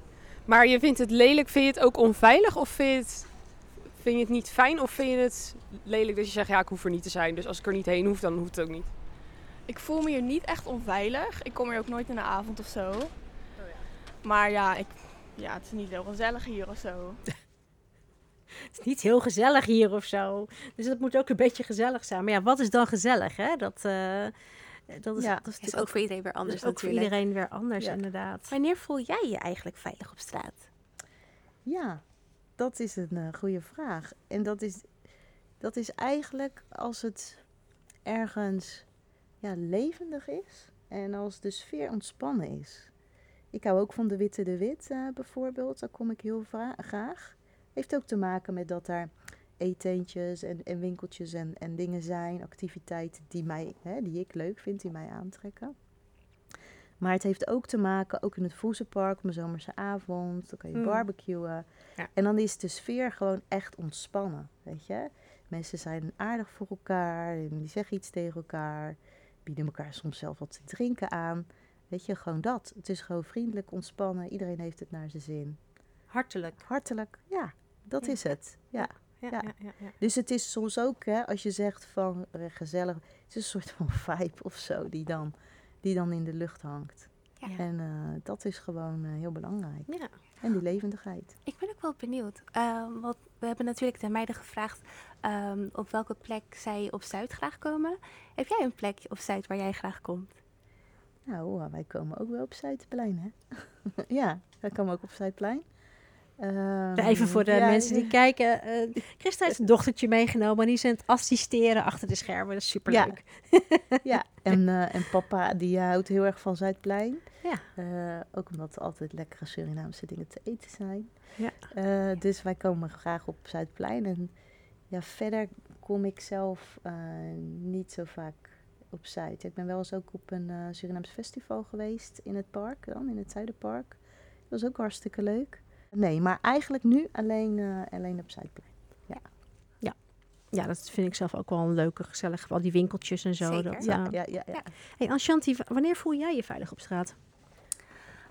Maar je vindt het lelijk, vind je het ook onveilig of vind je het, vind je het niet fijn? Of vind je het lelijk dat je zegt, ja, ik hoef er niet te zijn. Dus als ik er niet heen hoef, dan hoeft het ook niet. Ik voel me hier niet echt onveilig. Ik kom hier ook nooit in de avond of zo. Maar ja, ik, ja, het is niet heel gezellig hier of zo. <laughs> <laughs> Het is niet heel gezellig hier of zo. Dus het moet ook een beetje gezellig zijn. Maar ja, wat is dan gezellig, hè? Dat, eh, dat is, Ja, dat is ook voor iedereen weer dat anders is ook voor natuurlijk. iedereen weer anders, Ja. inderdaad. Wanneer voel jij je eigenlijk veilig op straat? Ja, dat is een eh, goede vraag. En dat is, dat is eigenlijk als het ergens ja, levendig is en als de sfeer ontspannen is. Ik hou ook van de Witte de Wit eh, bijvoorbeeld, daar kom ik heel graag. Heeft ook te maken met dat daar eetentjes en, en winkeltjes en, en dingen zijn, activiteiten die, mij, hè, die ik leuk vind, die mij aantrekken. Maar het heeft ook te maken, ook in het Voezenpark, op een zomerse avond, dan kan je Mm. barbecuen. Ja. En dan is de sfeer gewoon echt ontspannen, weet je. Mensen zijn aardig voor elkaar, die zeggen iets tegen elkaar, bieden elkaar soms zelf wat te drinken aan. Weet je, gewoon dat. Het is gewoon vriendelijk, ontspannen, iedereen heeft het naar zijn zin. Hartelijk. Hartelijk, ja, dat is het. Ja. Ja, Ja. ja. Dus het is soms ook, hè, als je zegt van eh, gezellig, het is een soort van <laughs> vibe of zo die dan, die dan in de lucht hangt. Ja. En eh, dat is gewoon eh, heel belangrijk. Ja. En die levendigheid. Ik ben ook wel benieuwd. Ehm, want we hebben natuurlijk de meiden gevraagd ehm, op welke plek zij op Zuid graag komen. Heb jij een plek op Zuid waar jij graag komt? Nou, wij komen ook wel op Zuidplein, hè? <laughs> ja, wij komen ook op Zuidplein. Ehm, Even voor de ja, mensen die kijken. eh Christa heeft een dochtertje meegenomen. En die is aan het assisteren achter de schermen. Dat is superleuk. <laughs> Ja, en, <laughs> eh, en papa die houdt heel erg van Zuidplein. Ja. Eh, ook omdat er altijd lekkere Surinaamse dingen te eten zijn. Ja. Eh, dus wij komen graag op Zuidplein. En ja, verder kom ik zelf eh, niet zo vaak op Zuid. Ik ben wel eens ook op een eh Surinaams festival geweest in het park dan, in het Zuiderpark. Dat was ook hartstikke leuk. Nee, maar eigenlijk nu alleen, eh, alleen op Zuidplein. Ja, dat vind ik zelf ook wel een leuke, gezellig. Al die winkeltjes en zo. Zeker. Dat, Ja, eh. ja, ja, ja. Ja. Hey, Anshanti, wanneer voel jij je veilig op straat?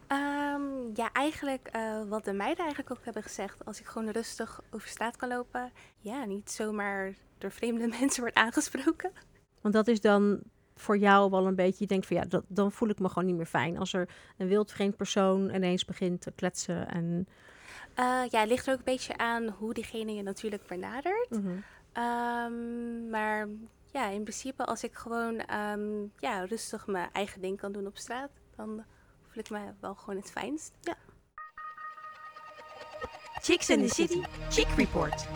Ehm, ja, eigenlijk eh, wat de meiden eigenlijk ook hebben gezegd. Als ik gewoon rustig over straat kan lopen. Ja, niet zomaar door vreemde <laughs> mensen wordt aangesproken. Want dat is dan voor jou wel een beetje, je denkt van ja, dat, dan voel ik me gewoon niet meer fijn. Als er een wildvreemd persoon ineens begint te kletsen en... Eh, ja, het ligt er ook een beetje aan hoe diegene je natuurlijk benadert. Mhm. Ehm, maar ja, in principe als ik gewoon ehm, ja, rustig mijn eigen ding kan doen op straat, dan voel ik me wel gewoon het fijnst. Ja. Chicks in the City, Chick Report.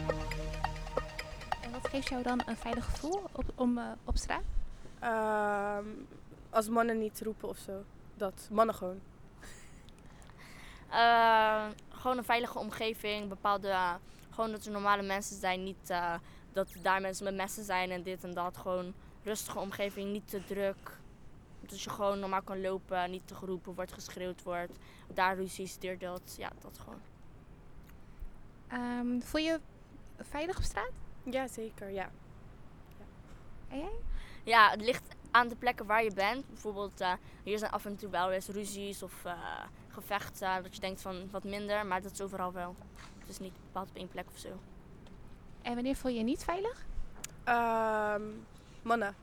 En wat geeft jou dan een veilig gevoel op, om, eh, op straat? Ehm, als mannen niet roepen of zo. Dat. Mannen gewoon. Eh, gewoon een veilige omgeving, bepaalde, eh, gewoon dat er normale mensen zijn, niet eh, dat daar mensen met messen zijn en dit en dat. Gewoon rustige omgeving, niet te druk. Dat je gewoon normaal kan lopen, niet te geroepen wordt, geschreeuwd wordt. Daar ruzies, dit, dat. Ja, dat gewoon. Ehm, voel je veilig op straat? Ja, zeker. Ja. En jij? Ja, het ligt aan de plekken waar je bent. Bijvoorbeeld, eh, hier zijn af en toe wel eens ruzies of eh, gevechten. Dat je denkt van wat minder, maar dat is overal wel. Het is niet bepaald op één plek of zo. En wanneer voel je je niet veilig? Ehm, mannen.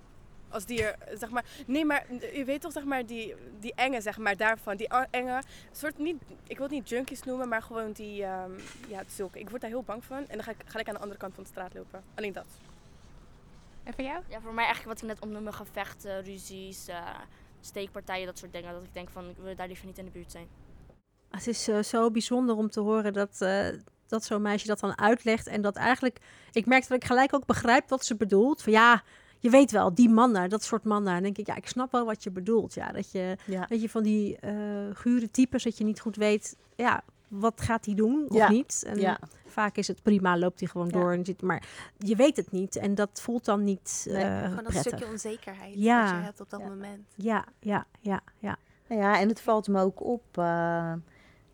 Als die er, zeg maar... Nee, maar je weet toch, zeg maar, die, die enge, zeg maar, daarvan. Die enge, soort niet... Ik wil het niet junkies noemen, maar gewoon die... ehm, ja, zulke. Ik word daar heel bang van. En dan ga ik gelijk aan de andere kant van de straat lopen. Alleen dat. En voor jou? Ja, voor mij eigenlijk wat ik net opnoemde, gevechten, ruzies, eh, steekpartijen, dat soort dingen. Dat ik denk van, ik wil daar liever niet in de buurt zijn. Het is eh, zo bijzonder om te horen dat, eh, dat zo'n meisje dat dan uitlegt. En dat eigenlijk, ik merk dat ik gelijk ook begrijp wat ze bedoelt. Van ja, je weet wel, die mannen, dat soort mannen. Dan denk ik, ja, ik snap wel wat je bedoelt. Ja, dat je, Ja. weet je van die eh gure types, dat je niet goed weet, ja, wat gaat hij doen of Ja. niet. En Ja. vaak is het prima, loopt hij gewoon Ja. door. En zit, maar je weet het niet en dat voelt dan niet Nee, eh, Gewoon dat prettig. stukje onzekerheid Ja. dat je hebt op dat Ja. moment. Ja, ja, ja, ja. Nou ja, en het valt me ook op eh,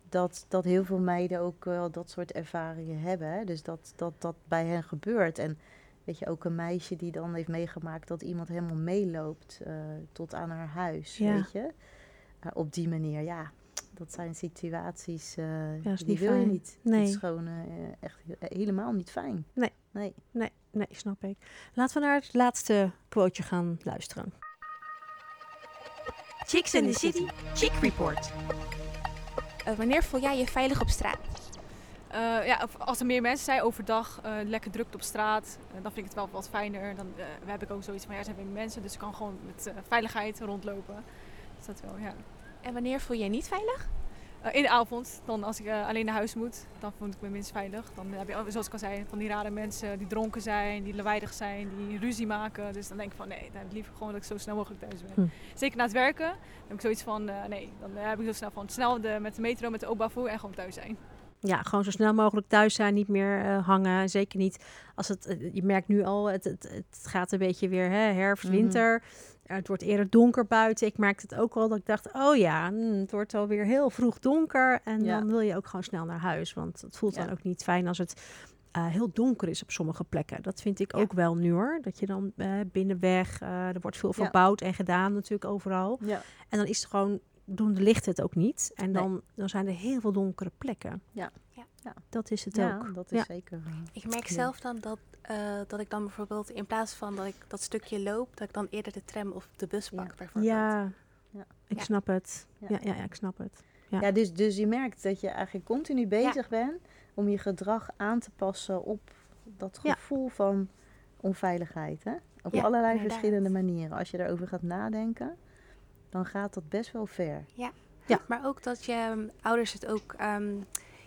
dat, dat heel veel meiden ook wel dat soort ervaringen hebben. Hè? Dus dat, dat dat bij hen gebeurt. En weet je, ook een meisje die dan heeft meegemaakt dat iemand helemaal meeloopt eh, tot aan haar huis, Ja. weet je. Op die manier, ja. Dat zijn situaties, eh, Ja, is die niet wil je niet. Nee. Het is gewoon eh, echt he- helemaal niet fijn. Nee. Nee. Nee, nee, snap ik. Laten we naar het laatste quoteje gaan luisteren. Chicks in the City, Chick Report. Eh, wanneer voel jij je veilig op straat? Eh, ja, of als er meer mensen zijn overdag, eh, lekker druk op straat, dan vind ik het wel wat fijner. Dan eh, heb ik ook zoiets van, ja, er zijn weer mensen, dus ik kan gewoon met eh, veiligheid rondlopen. Dus dat wel, ja. En wanneer voel je je niet veilig? Eh, in de avond, dan als ik eh, alleen naar huis moet, dan voel ik me minst veilig. Dan heb je, zoals ik al zei, van die rare mensen die dronken zijn, die lawaaiig zijn, die ruzie maken. Dus dan denk ik van, nee, dan heb ik liever gewoon dat ik zo snel mogelijk thuis ben. Hm. Zeker na het werken, dan heb ik zoiets van, eh, nee, dan heb ik zo snel van, snel de, met de metro, met de openbaar en gewoon thuis zijn. Ja, gewoon zo snel mogelijk thuis zijn, niet meer hangen. Zeker niet als het, je merkt nu al, het, het, het gaat een beetje weer hè, herfst, Mhm. winter. Eh, het wordt eerder donker buiten. Ik merkte het ook al dat ik dacht, oh ja, mm, het wordt alweer heel vroeg donker. En Ja. dan wil je ook gewoon snel naar huis. Want het voelt dan ook niet fijn als het eh, heel donker is op sommige plekken. Dat vind ik ook wel nu hoor. Dat je dan eh, binnenweg, er wordt veel verbouwd en gedaan natuurlijk overal. Ja. En dan is het gewoon, doen de lichten het ook niet. En Nee. dan, dan zijn er heel veel donkere plekken. Ja. Ja. Ja. Dat is het Ja, ook. dat is Ja. zeker. eh, Ik merk Ja. zelf dan dat, eh, dat ik dan bijvoorbeeld in plaats van dat ik dat stukje loop, dat ik dan eerder de tram of de bus pak bijvoorbeeld. Ja, Ja. ik Ja. snap het. Ja. Ja. Ja, ja, ik snap het. Ja. Ja, dus, dus je merkt dat je eigenlijk continu bezig bent om je gedrag aan te passen op dat Ja. gevoel van onveiligheid. Hè? Op Ja, allerlei inderdaad. verschillende manieren. Als je daarover gaat nadenken, dan gaat dat best wel ver. Ja. Ja. Maar ook dat je ehm, ouders het ook ehm,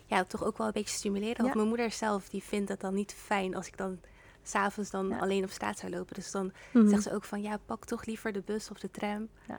ja, toch ook wel een beetje stimuleren. Want Ja. mijn moeder zelf die vindt het dan niet fijn als ik dan s'avonds dan Ja. alleen op straat zou lopen. Dus dan Mhm. zegt ze ook van ja, pak toch liever de bus of de tram. Ja.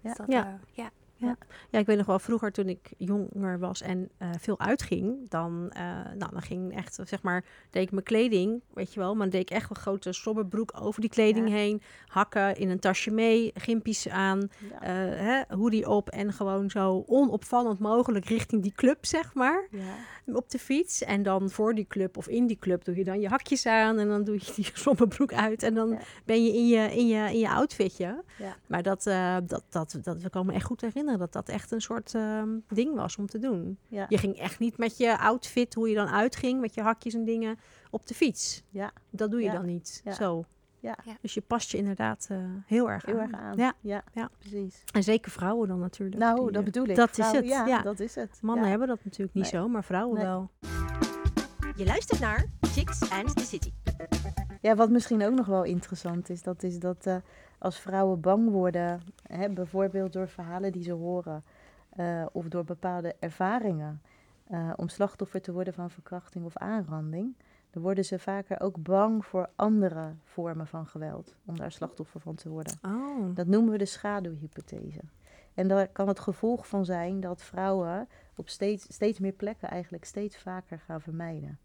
Dus Ja. dat, Ja. Ja. Ja, ik weet nog wel vroeger toen ik jonger was en eh, veel uitging, dan, eh, nou, dan ging echt, zeg maar, deed ik mijn kleding, weet je wel, maar dan deed ik echt een grote slobberbroek over die kleding Ja. heen, hakken in een tasje mee, gimpies aan, Ja. eh hè, hoodie op en gewoon zo onopvallend mogelijk richting die club, zeg maar, ja. op de fiets. En dan voor die club of in die club doe je dan je hakjes aan en dan doe je die <laughs> slobberbroek uit en dan ben je in je, in je, in je outfitje. Ja. Maar dat, dat, dat, dat, we komen me echt goed herinneren dat dat echt een soort ehm, ding was om te doen. Ja. Je ging echt niet met je outfit, hoe je dan uitging, met je hakjes en dingen, op de fiets. Ja. Dat doe je Ja. dan niet. Ja. Zo. Ja. Dus je past je inderdaad eh, heel erg Heel aan. erg aan. Ja. Ja, ja, precies. En zeker vrouwen dan natuurlijk. Nou, die, dat eh, bedoel ik. Dat is het. ja, Ja, dat is het. Mannen Ja. hebben dat natuurlijk niet Nee. zo, maar vrouwen Nee. wel. Je luistert naar Chicks and the City. Ja, wat misschien ook nog wel interessant is, dat is dat eh, als vrouwen bang worden, hè, bijvoorbeeld door verhalen die ze horen eh, of door bepaalde ervaringen, eh, om slachtoffer te worden van verkrachting of aanranding, dan worden ze vaker ook bang voor andere vormen van geweld, om daar slachtoffer van te worden. Oh. Dat noemen we de schaduwhypothese. En daar kan het gevolg van zijn dat vrouwen op steeds, steeds meer plekken eigenlijk steeds vaker gaan vermijden.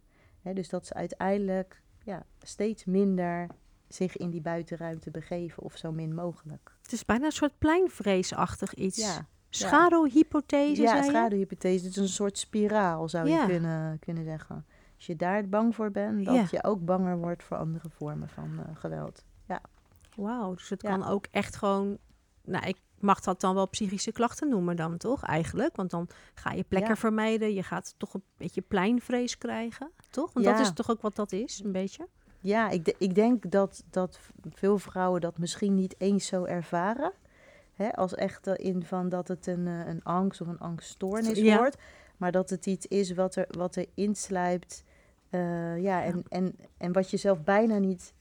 Dus dat ze uiteindelijk ja, steeds minder zich in die buitenruimte begeven of zo min mogelijk. Het is bijna een soort pleinvreesachtig iets. Ja. Schaduwhypothese, Ja, je? schaduwhypothese. Het is een soort spiraal, zou Ja. je kunnen, kunnen zeggen. Als je daar bang voor bent, dat Ja. je ook banger wordt voor andere vormen van eh, geweld. Ja. Wauw, dus het Ja. kan ook echt gewoon... Nou, ik mag dat dan wel psychische klachten noemen dan, toch? Eigenlijk, want dan ga je plekken Ja. vermijden. Je gaat toch een beetje pleinvrees krijgen, toch? Want dat is toch ook wat dat is, een beetje? Ja, ik, ik denk dat, dat veel vrouwen dat misschien niet eens zo ervaren. Hè, als echt in van dat het een, eh, een angst of een angststoornis Ja. wordt. Maar dat het iets is wat er, wat er inslijpt. eh, ja, en, En, en wat je zelf bijna niet,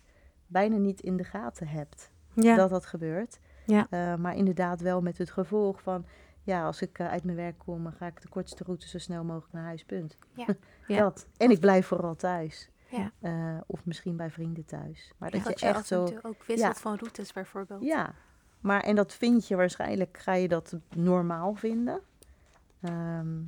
bijna niet in de gaten hebt. Dat dat gebeurt. Ja. Eh, maar inderdaad wel met het gevolg van... Ja, als ik eh, uit mijn werk kom, dan ga ik de kortste route zo snel mogelijk naar huis, punt. Ja. <laughs> Ja. Dat. En ik blijf vooral thuis. Ja. Eh, of misschien bij vrienden thuis. Maar dat Dat je je echt zo... ook wisselt van routes bijvoorbeeld. Ja, maar en dat vind je waarschijnlijk, ga je dat normaal vinden. Ehm,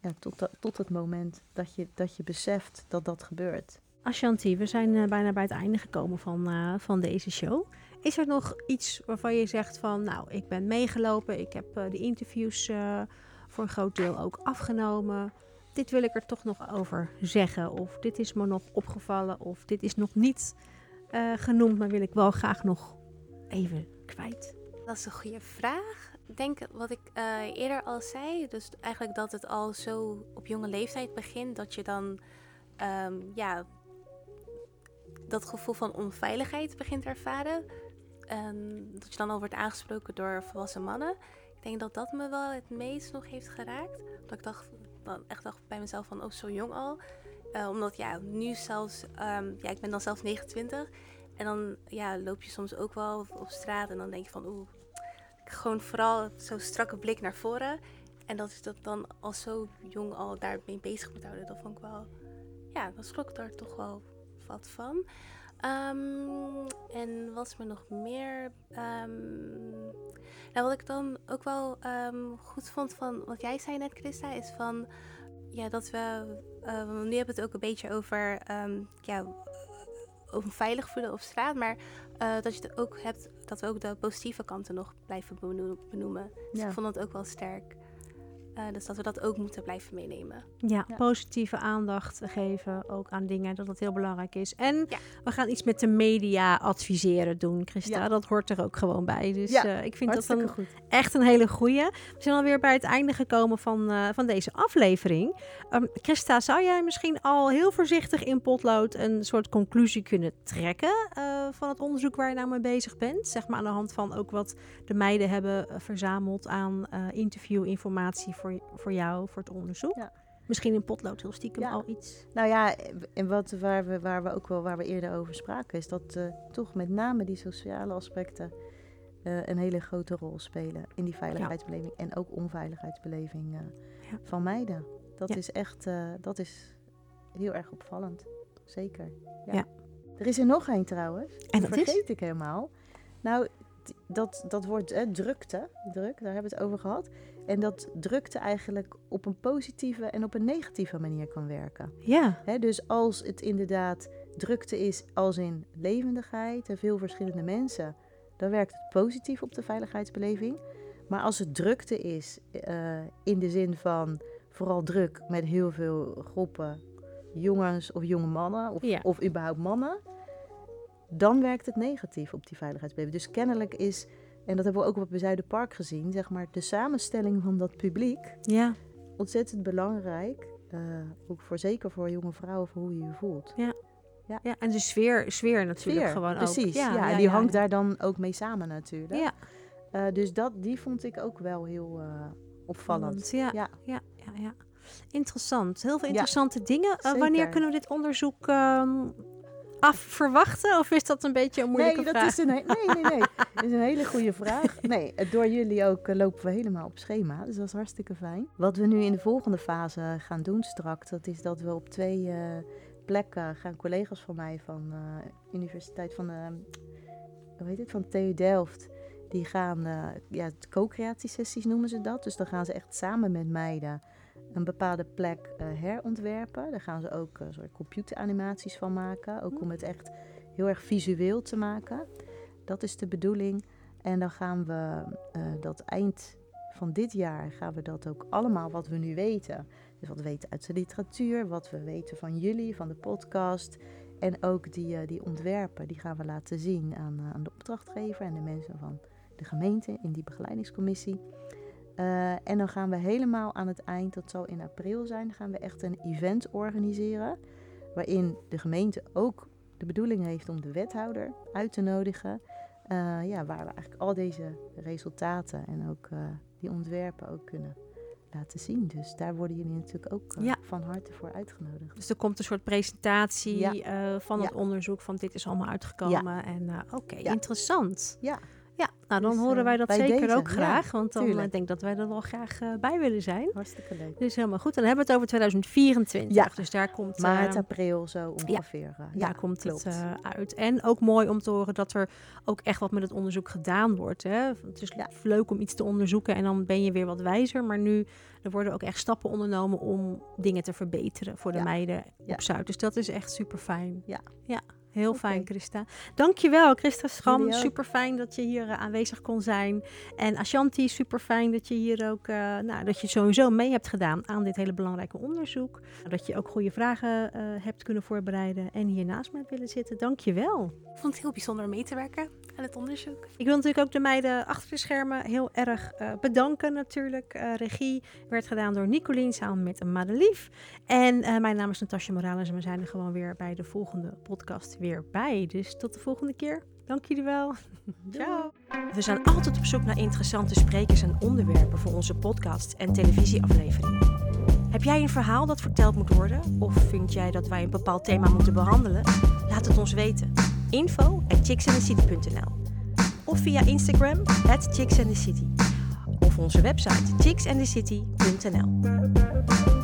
ja, tot, tot het moment dat je, dat je beseft dat dat gebeurt. Ashanti, we zijn bijna bij het einde gekomen van, van deze show. Is er nog iets waarvan je zegt van, nou, ik ben meegelopen, ik heb eh, de interviews eh, voor een groot deel ook afgenomen. Dit wil ik er toch nog over zeggen, of dit is me nog opgevallen, of dit is nog niet eh, genoemd, maar wil ik wel graag nog even kwijt. Dat is een goede vraag. Ik denk wat ik eerder al zei, dus eigenlijk dat het al zo op jonge leeftijd begint, dat je dan ehm, ja, dat gevoel van onveiligheid begint te ervaren. En dat je dan al wordt aangesproken door volwassen mannen. Ik denk dat dat me wel het meest nog heeft geraakt. Dat ik dacht, dan echt dacht bij mezelf van, oh zo jong al. Eh, omdat ja, nu zelfs, ehm, ja, ik ben dan zelf 29. En dan ja, loop je soms ook wel op straat en dan denk je van, oeh, gewoon vooral zo'n strakke blik naar voren. En dat is dat dan al zo jong al daarmee bezig moet houden. Dat vond ik wel, ja, dan schrok daar toch wel wat van. Ehm, en wat is me nog meer? Ehm, nou, wat ik dan ook wel ehm, goed vond van wat jij zei net, Christa, is van ja, dat we. eh, nu hebben we het ook een beetje over ja, over veilig voelen op straat, maar eh, dat je het ook hebt dat we ook de positieve kanten nog blijven beno- benoemen. Dus Ja. ik vond dat ook wel sterk. Eh, dus dat we dat ook moeten blijven meenemen. Ja, positieve aandacht geven ook aan dingen, dat dat heel belangrijk is. En we gaan iets met de media adviseren doen, Christa. Ja. Dat hoort er ook gewoon bij. Dus Ja, eh, ik vind dat goed. echt een hele goeie. We zijn alweer bij het einde gekomen van, eh, van deze aflevering. Ehm, Christa, zou jij misschien al heel voorzichtig in potlood een soort conclusie kunnen trekken eh, van het onderzoek waar je nou mee bezig bent? Zeg maar aan de hand van ook wat de meiden hebben verzameld aan eh interviewinformatie voor, voor jou, voor het onderzoek. Misschien in potlood heel stiekem Ja. al iets. Nou ja, en wat, waar, we, waar we ook wel waar we eerder over spraken, is dat eh, toch met name die sociale aspecten eh, een hele grote rol spelen in die veiligheidsbeleving en ook onveiligheidsbeleving eh, van meiden. Dat Ja. is echt, dat is heel erg opvallend. Zeker. Ja. Ja. Er is er nog één trouwens. En dat is? vergeet ik helemaal. Nou, dat, dat wordt drukte, druk, daar hebben we het over gehad. En dat drukte eigenlijk op een positieve en op een negatieve manier kan werken. Ja. Dus als het inderdaad drukte is als in levendigheid en veel verschillende mensen, dan werkt het positief op de veiligheidsbeleving. Maar als het drukte is eh, in de zin van vooral druk met heel veel groepen jongens of jonge mannen of, Ja. of überhaupt mannen, dan werkt het negatief op die veiligheidsbeleving. Dus kennelijk is, en dat hebben we ook op het Zuiderpark gezien, zeg maar de samenstelling van dat publiek Ja. ontzettend belangrijk. eh, ook voor zeker voor jonge vrouwen, voor hoe je je voelt. Ja. ja. en de sfeer, sfeer natuurlijk Sfeer, gewoon precies. ook. Ja, en die hangt daar dan ook mee samen natuurlijk. Ja. Eh, dus dat, die vond ik ook wel heel eh, opvallend. Ja, ja. ja, ja, ja. Interessant. Heel veel Ja. interessante dingen. Wanneer kunnen we dit onderzoek ehm, af verwachten? Of is dat een beetje een moeilijke nee, vraag? dat is een, nee, nee, nee. <laughs> Dat is een hele goede vraag. Nee, eh, door jullie ook eh, lopen we helemaal op schema. Dus dat is hartstikke fijn. Wat we nu in de volgende fase gaan doen straks, dat is dat we op twee eh, plekken gaan collega's van mij van de Universiteit van de, hoe heet het, van TU Delft. Die gaan, ja, co-creatiesessies noemen ze dat. Dus dan gaan ze echt samen met meiden een bepaalde plek eh, herontwerpen. Daar gaan ze ook een soort computeranimaties van maken. Ook om het echt heel erg visueel te maken. Dat is de bedoeling. En dan gaan we eh, dat eind van dit jaar gaan we dat ook allemaal wat we nu weten. Dus wat we weten uit de literatuur, wat we weten van jullie, van de podcast. En ook die, eh, die ontwerpen, die gaan we laten zien aan, eh, aan de opdrachtgever en de mensen van de gemeente in die begeleidingscommissie. Eh, en dan gaan we helemaal aan het eind, dat zal in april zijn, gaan we echt een event organiseren. Waarin de gemeente ook de bedoeling heeft om de wethouder uit te nodigen. Eh, ja, waar we eigenlijk al deze resultaten en ook eh, die ontwerpen ook kunnen laten zien. Dus daar worden jullie natuurlijk ook Ja. van harte voor uitgenodigd. Dus er komt een soort presentatie Ja. van het onderzoek van dit is allemaal uitgekomen. En oké, interessant. Ja. Ja, nou dan Dus, horen eh, wij dat zeker deze, ook ja, graag. want dan eh, tuurlijk. denk ik dat wij er wel graag eh, bij willen zijn. Hartstikke leuk. Dus helemaal goed. En dan hebben we het over 2024. Ja. Dus daar komt... Maart, april zo ongeveer. eh, daar komt klopt. het uit. En ook mooi om te horen dat er ook echt wat met het onderzoek gedaan wordt. Hè? Het is leuk om iets te onderzoeken en dan ben je weer wat wijzer. Maar nu er worden ook echt stappen ondernomen om dingen te verbeteren voor de Ja. meiden Ja. op Zuid. Dus dat is echt super fijn. Ja. ja. Heel fijn, Christa. Dankjewel, Christa Schram. Ook. Super fijn dat je hier eh, aanwezig kon zijn. En Ashanti, super fijn dat je hier ook, eh, nou, dat je sowieso mee hebt gedaan aan dit hele belangrijke onderzoek. Dat je ook goede vragen eh, hebt kunnen voorbereiden en hier naast me hebt willen zitten. Dankjewel. Ik vond het heel bijzonder om mee te werken aan het onderzoek. Ik wil natuurlijk ook de meiden achter de schermen heel erg eh, bedanken natuurlijk. Eh, regie werd gedaan door Nicolien samen met Madelief. En eh, mijn naam is Natasja Morales en we zijn er gewoon weer bij de volgende podcast weer bij. Dus tot de volgende keer. Dank jullie wel. Ciao. We zijn altijd op zoek naar interessante sprekers en onderwerpen voor onze podcast en televisieafleveringen. Heb jij een verhaal dat verteld moet worden? Of vind jij dat wij een bepaald thema moeten behandelen? Laat het ons weten. Info Of via Instagram at. Of onze website chicksandthecity.nl